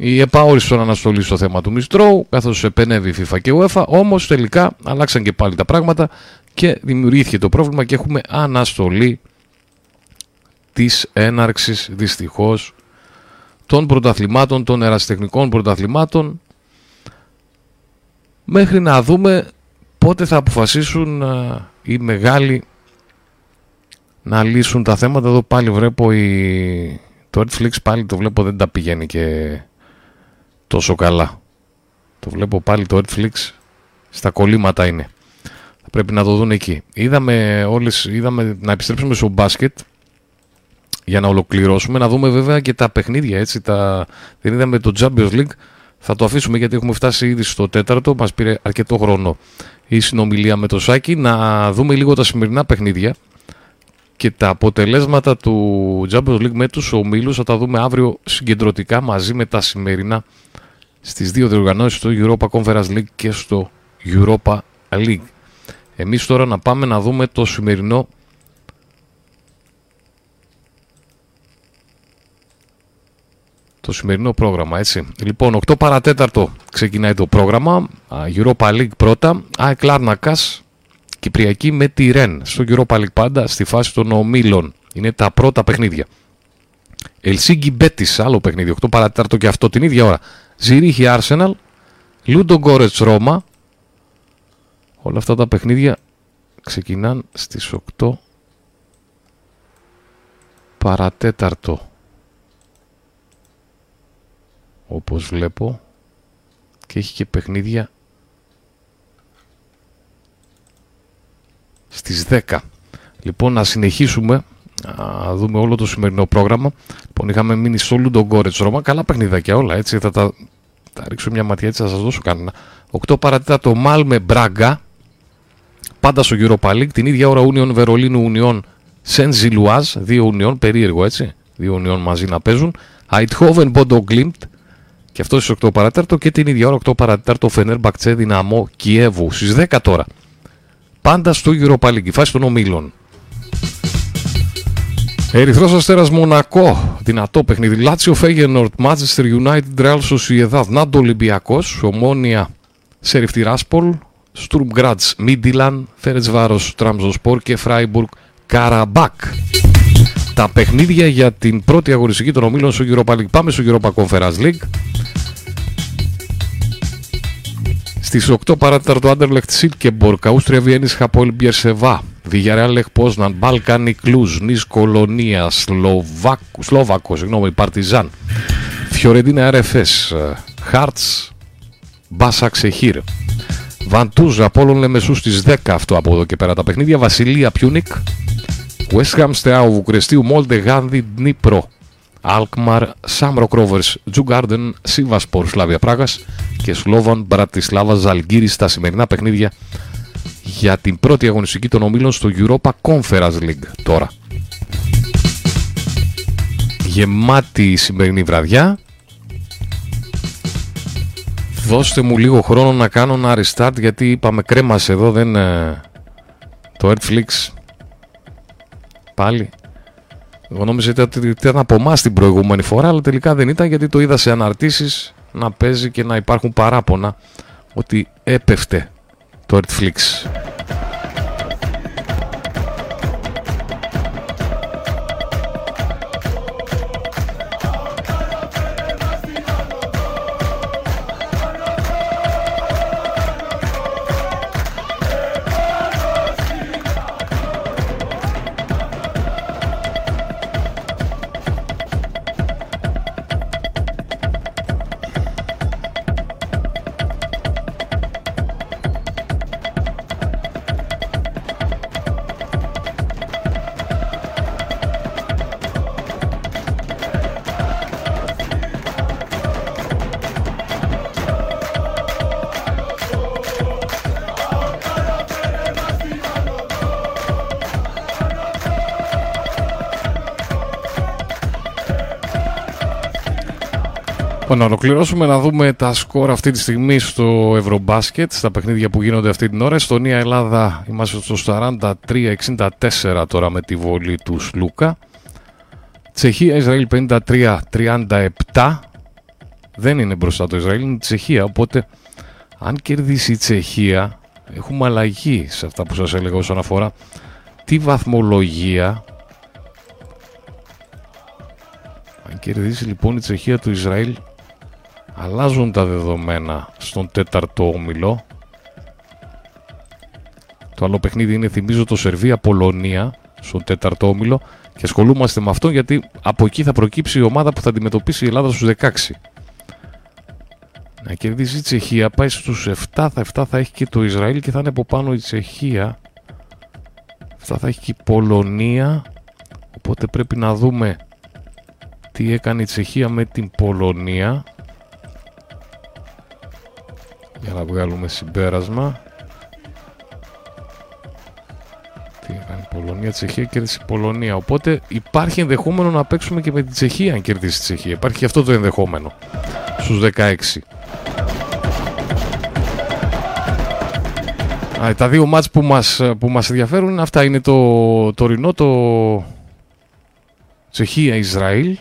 η επαόριστον στον αναστολή στο θέμα του Μιστρώου, καθώς επενεύει η FIFA και η UEFA, όμως τελικά αλλάξαν και πάλι τα πράγματα και δημιουργήθηκε το πρόβλημα και έχουμε αναστολή της έναρξης δυστυχώς των πρωταθλημάτων, των ερασιτεχνικών πρωταθλημάτων μέχρι να δούμε πότε θα αποφασίσουν α, οι μεγάλοι να λύσουν τα θέματα. Εδώ πάλι βλέπω η... το Netflix πάλι το βλέπω δεν τα πηγαίνει και τόσο καλά. Το βλέπω πάλι το Netflix στα κολλήματα είναι. Θα πρέπει να το δουν εκεί. Είδαμε, όλες, είδαμε να επιστρέψουμε στο μπάσκετ για να ολοκληρώσουμε, να δούμε βέβαια και τα παιχνίδια έτσι. Τα... Δεν είδαμε το Champions League. Θα το αφήσουμε γιατί έχουμε φτάσει ήδη στο τέταρτο. Μας πήρε αρκετό χρόνο η συνομιλία με το Σάκη. Να δούμε λίγο τα σημερινά παιχνίδια και τα αποτελέσματα του Champions League με τους ομίλους θα τα δούμε αύριο συγκεντρωτικά μαζί με τα σημερινά στις δύο διοργανώσεις στο Europa Conference League και στο Europa League. Εμείς τώρα να πάμε να δούμε το σημερινό το σημερινό πρόγραμμα, έτσι. Λοιπόν, 8 παρατέταρτο ξεκινάει το πρόγραμμα. Α, Europa League πρώτα. ΑΕΚ Λάρνακας, Κυπριακή με τη Ρεν. Στο Europa League πάντα, στη φάση των ομίλων. Είναι τα πρώτα παιχνίδια. Ελσίγκη Μπέτης, άλλο παιχνίδι, 8 παρατέταρτο και αυτό την ίδια ώρα. Ζηρίχη Arsenal, Λούντο Γκόρετς Ρώμα. Όλα αυτά τα παιχνίδια ξεκινάν στις 8 παρατέταρτο. Όπως βλέπω και έχει και παιχνίδια στις 10. Λοιπόν, να συνεχίσουμε να δούμε όλο το σημερινό πρόγραμμα. Λοιπόν, είχαμε μείνει στο Λουντογκόρετς Ρώμα. Καλά παιχνιδάκια όλα, έτσι. Θα τα, θα ρίξω μια ματιά, έτσι θα σας δώσω κανένα. 8 παρά τέταρτο Μάλμε Μπράγκα. Πάντα στο Europa League. Την ίδια ώρα Union Βερολίνου Union Σεν Ζιλουάζ. Δύο Union, περίεργο έτσι. Δύο Union μαζί να παίζουν. Αϊντχόφεν Μπόντο Γκλιμτ. Και αυτό στις 8 παρά τέταρτο. Και την ίδια ώρα 8 παρά τέταρτο Φενέρμπαχτσε Ντιναμό Κιέβου. Στις 10 τώρα. Πάντα στο Europa League. Η φάση των ομίλων. Ερυθρός Αστέρας Μονακό, δυνατό παιχνίδι. Λάτσιο Φέγενορτ, Manchester United, Real Sociedad, Νάντο Ολυμπιακός, Ομόνια Σεριφτή Ράσπολ, Στουρμ Γκράτς, Μίντιλαν, Φέρετς Βάρος, Τραμζοσπορ και Φράιμπουργκ Καραμπάκ. Τα παιχνίδια για την πρώτη αγωνιστική των ομίλων στο Europa League. Πάμε στο Europa Conference League. Στις 8 παράτεταρτο Άντερλεχτ Σίλκεμπορκ, Αούστρια Βιέννης Χαπόλ Μπιερσεβά, Βιγιαρεάλ Λεχ Πόσναν, Μπαλκάνι Κλούζ, Νης Κολονία, Σλοβάκο, Σλόβακο, συγγνώμη, Παρτιζάν, Φιωρεντίνα RFS, Χάρτς, Μπάσα Ξεχύρ, Βαντούζ, Απόλλων Λεμεσού στις 10 αυτό από εδώ και πέρα τα παιχνίδια, Βασιλεία Πιούνικ, West Ham Στεάου Βουκρεστίου, Μόλτε Γάνδη, Νίπρο, Alkmaar, Σάμρο Κρόβερς, Τζουγκάρντεν, Σίβασπορ, Σλάβια Πράγας και Σλόβαν Μπρατισλάβα Ζαλγκύρη στα σημερινά παιχνίδια για την πρώτη αγωνιστική των ομίλων στο Europa Conference League τώρα. Γεμάτη η σημερινή βραδιά. Δώστε μου λίγο χρόνο να κάνω ένα restart γιατί είπαμε κρέμασε εδώ δεν... ε, Το Netflix πάλι εγώ νόμιζα ότι ήταν από εμάς την προηγούμενη φορά, αλλά τελικά δεν ήταν γιατί το είδα σε αναρτήσεις να παίζει και να υπάρχουν παράπονα ότι έπεφτε το Netflix. Ολοκληρώσουμε να δούμε τα σκορ αυτή τη στιγμή στο Ευρωμπάσκετ, στα παιχνίδια που γίνονται αυτή την ώρα. Εστονία, Ελλάδα, είμαστε στο 43-64 τώρα με τη βολή τους Σλούκα. Τσεχία, Ισραήλ 53-37. Δεν είναι μπροστά το Ισραήλ, είναι η Τσεχία. Οπότε, αν κερδίσει η Τσεχία, έχουμε αλλαγή σε αυτά που σας έλεγα όσον αφορά τη βαθμολογία. Αν κερδίσει λοιπόν η Τσεχία του Ισραήλ, αλλάζουν τα δεδομένα στον τέταρτο όμιλο. Το άλλο παιχνίδι είναι, θυμίζω, το Σερβία-Πολωνία στον τέταρτο όμιλο και ασχολούμαστε με αυτό γιατί από εκεί θα προκύψει η ομάδα που θα αντιμετωπίσει η Ελλάδα στους 16. Να κερδίσει η Τσεχία, πάει στους 7, θα 7 θα έχει και το Ισραήλ και θα είναι από πάνω η Τσεχία. 7 θα έχει και η Πολωνία, οπότε πρέπει να δούμε τι έκανε η Τσεχία με την Πολωνία για να βγάλουμε συμπέρασμα. Τι έκανε η Πολωνία, Τσεχία κέρδισε η Πολωνία. Οπότε υπάρχει ενδεχόμενο να παίξουμε και με την Τσεχία αν κερδίσει η Τσεχία. Υπάρχει και αυτό το ενδεχόμενο στους 16. Α, τα δύο μάτς που μας, που μας ενδιαφέρουν αυτά είναι το τωρινό, το Τσεχία-Ισραήλ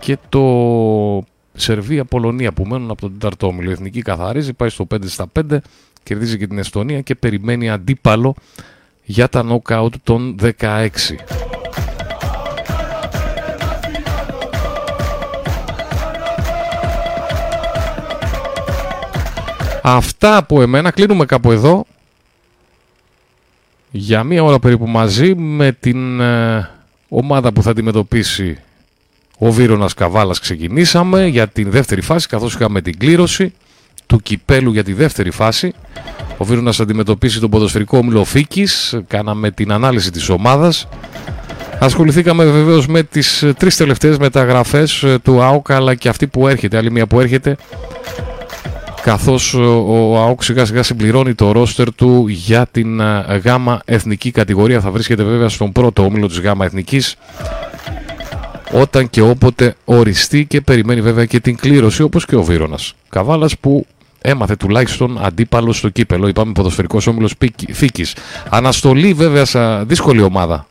και το Σερβία-Πολωνία που μένουν από τον τέταρτο όμιλο. Η Εθνική καθαρίζει, πάει στο 5 στα 5, κερδίζει και την Εστονία και περιμένει αντίπαλο για τα νοκάουτ των 16. Αυτά από εμένα. Κλείνουμε κάπου εδώ. Για μία ώρα περίπου μαζί με την ε, ομάδα που θα αντιμετωπίσει ο Βίρονας Καβάλας ξεκινήσαμε για την δεύτερη φάση καθώς είχαμε την κλήρωση του κυπέλου για τη δεύτερη φάση. Ο Βίρονας αντιμετωπίσει τον ποδοσφαιρικό όμιλο Φίκης, κάναμε την ανάλυση της ομάδας. Ασχοληθήκαμε βεβαίως με τις τρεις τελευταίες μεταγραφές του ΑΟΚ αλλά και αυτή που έρχεται, άλλη μία που έρχεται καθώς ο ΑΟΚ σιγά σιγά συμπληρώνει το ρόστερ του για την γάμα εθνική κατηγορία. Θα βρίσκεται βέβαια στον πρώτο όμιλο της γάμα εθνικής όταν και όποτε οριστεί και περιμένει βέβαια και την κλήρωση όπως και ο Βίρονας. Καβάλας που έμαθε τουλάχιστον αντίπαλο στο κύπελο, είπαμε ποδοσφαιρικός όμιλος Φίκης. Αναστολή βέβαια σε δύσκολη ομάδα.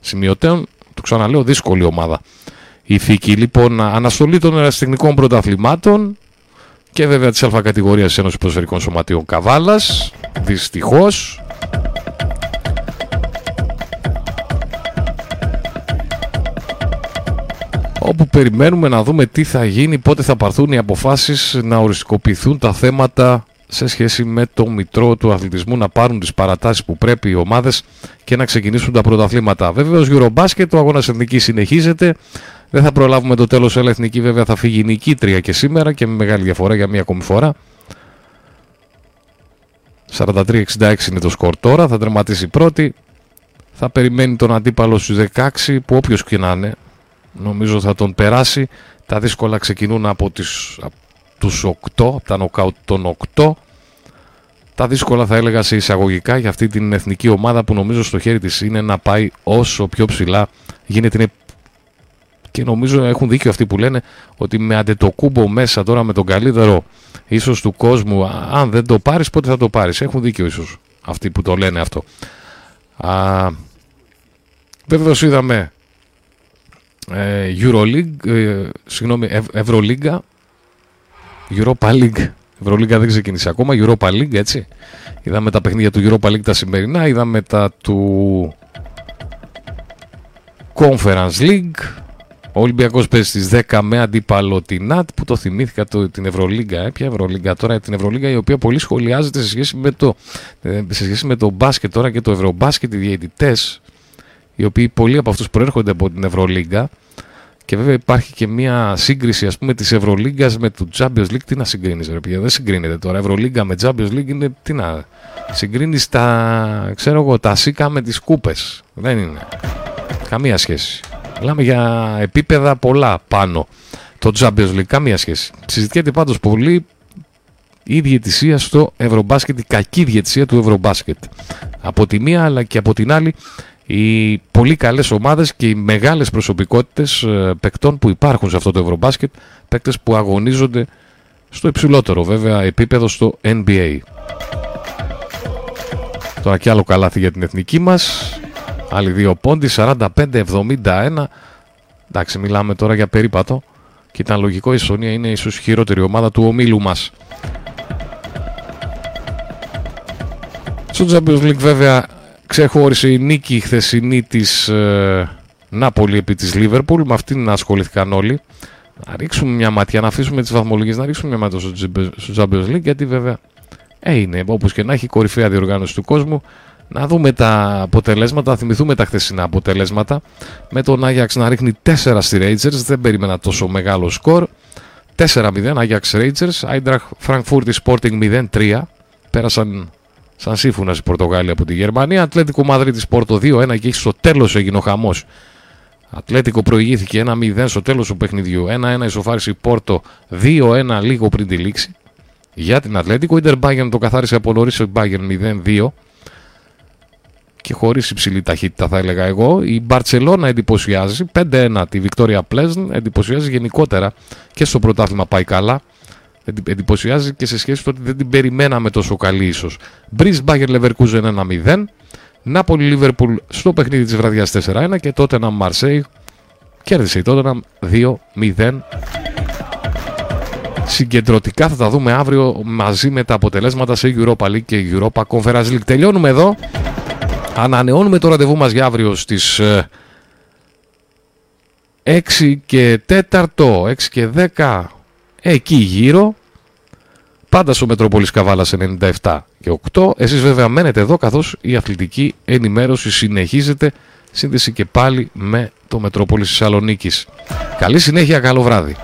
Σημειωτέων, το ξαναλέω, δύσκολη ομάδα. Η Φίκη λοιπόν αναστολή των ερασιτεχνικών πρωταθλημάτων και βέβαια της αλφα κατηγορίας Ένωσης Ποδοσφαιρικών Σωματείων Καβάλας. Δυστυχώς όπου περιμένουμε να δούμε τι θα γίνει, πότε θα πάρθουν οι αποφάσεις να οριστικοποιηθούν τα θέματα σε σχέση με το μητρό του αθλητισμού να πάρουν τις παρατάσεις που πρέπει οι ομάδες και να ξεκινήσουν τα πρωταθλήματα. Βέβαιως Eurobasket, το αγώνας εθνικής συνεχίζεται. Δεν θα προλάβουμε το τέλος, αλλά εθνική βέβαια θα φύγει νικήτρια και σήμερα και με μεγάλη διαφορά για μία ακόμη φορά. 43-66 είναι το σκορ τώρα, θα τερματίσει πρώτη. Θα περιμένει τον αντίπαλο στους 16 που όποιος και να είναι νομίζω θα τον περάσει. Τα δύσκολα ξεκινούν από, τις, από τους 8, από τα νοκάουτ των 8. Τα δύσκολα θα έλεγα σε εισαγωγικά για αυτή την εθνική ομάδα που νομίζω στο χέρι της είναι να πάει όσο πιο ψηλά γίνεται. Και νομίζω έχουν δίκιο αυτοί που λένε ότι με αντετοκούμπο μέσα τώρα με τον καλύτερο ίσως του κόσμου αν δεν το πάρεις πότε θα το πάρεις. Έχουν δίκιο ίσως αυτοί που το λένε αυτό. Α, βέβαιως είδαμε ε, Euroleague, ε, συγγνώμη, Ευ, Ευρωλίγκα, Europa League. Ευρωλίγκα δεν ξεκίνησε ακόμα, Europa League, έτσι. Είδαμε τα παιχνίδια του Europa League τα σημερινά, είδαμε τα του Conference League. Ο Ολυμπιακός παίζει στις 10 με αντίπαλο την ΝΑΤ που το θυμήθηκα το, την Ευρωλίγκα. Ε, ποια Ευρωλίγκα τώρα, την Ευρωλίγκα η οποία πολύ σχολιάζεται σε σχέση με το, ε, σε σχέση με το μπάσκετ τώρα και το Ευρωμπάσκετ, οι διαιτητές οι οποίοι πολλοί από αυτούς προέρχονται από την Ευρωλίγκα και βέβαια υπάρχει και μια σύγκριση ας πούμε της Ευρωλίγκας με το Champions League. Τι να συγκρίνεις ρε παιδιά, δεν συγκρίνεται τώρα. Ευρωλίγκα με Champions League είναι τι να... Συγκρίνεις τα, ξέρω εγώ, τα σίκα με τις κούπες. Δεν είναι. Καμία σχέση. Μιλάμε για επίπεδα πολλά πάνω. Το Champions League, καμία σχέση. Συζητιέται πάντως πολύ η διαιτησία στο Ευρωμπάσκετ, η κακή διαιτησία του Ευρωμπάσκετ. Από τη μία αλλά και από την άλλη οι πολύ καλές ομάδες και οι μεγάλες προσωπικότητες ε, παικτών που υπάρχουν σε αυτό το Ευρωμπάσκετ, παίκτες που αγωνίζονται στο υψηλότερο βέβαια επίπεδο στο NBA. Τώρα κι άλλο καλάθι για την εθνική μας. Άλλοι δύο πόντι, 45-71. Εντάξει, μιλάμε τώρα για περίπατο. Και ήταν λογικό η Σονία είναι ίσως η χειρότερη ομάδα του ομίλου μας. Στο Champions League βέβαια ξεχώρισε η νίκη χθεσινή της ε, Νάπολη επί της Λίβερπουλ. Με αυτήν ασχολήθηκαν όλοι. Να ρίξουμε μια ματιά, να αφήσουμε τις βαθμολογίες, να ρίξουμε μια ματιά στο Champions League γιατί βέβαια ε, είναι όπως και να έχει κορυφαία διοργάνωση του κόσμου. Να δούμε τα αποτελέσματα, να θυμηθούμε τα χθεσινά αποτελέσματα. Με τον Άγιαξ να ρίχνει 4 στη Rangers, δεν περίμενα τόσο μεγάλο σκορ. 4-0 Άγιαξ Rangers, Άιντραχ Frankfurt Sporting 0-3. Πέρασαν σαν σύμφωνας οι Πορτογάλοι από τη Γερμανία. Ατλέτικο Μαδρίτης Πόρτο 2-1 και στο τέλος έγινε ο χαμός. Ατλέτικο προηγήθηκε 1-0 στο τέλος του παιχνιδιού. 1-1 ισοφάρισε Πόρτο 2-1 λίγο πριν τη λήξη. Για την Ατλέτικο, η Ιντερ το καθάρισε από νωρίς ο Bayern 0-2 και χωρίς υψηλή ταχύτητα θα έλεγα εγώ. Η Μπαρσελόνα εντυπωσιάζει 5-1 τη Βικτόρια Πλέσν, εντυπωσιάζει γενικότερα και στο πρωτάθλημα πάει καλά εντυπωσιάζει και σε σχέση με το ότι δεν την περιμέναμε τόσο καλή ίσως. Μπριζ Μπάγκερ Λεβερκούζεν 1-0. Νάπολη Λίβερπουλ στο παιχνίδι της βραδιάς 4-1 και τότε ένα Μαρσέι κέρδισε η τότε 2-0. Συγκεντρωτικά θα τα δούμε αύριο μαζί με τα αποτελέσματα σε Europa League και Europa Conference League. Τελειώνουμε εδώ. Ανανεώνουμε το ραντεβού μας για αύριο στις 6 ε, και 4, 6 και 10 εκεί γύρω, πάντα στο Μετρόπολης Καβάλας 97 και 8. Εσείς βέβαια μένετε εδώ καθώς η αθλητική ενημέρωση συνεχίζεται. Σύνδεση και πάλι με το Μετρόπολης Θεσσαλονίκης. Καλή συνέχεια, καλό βράδυ.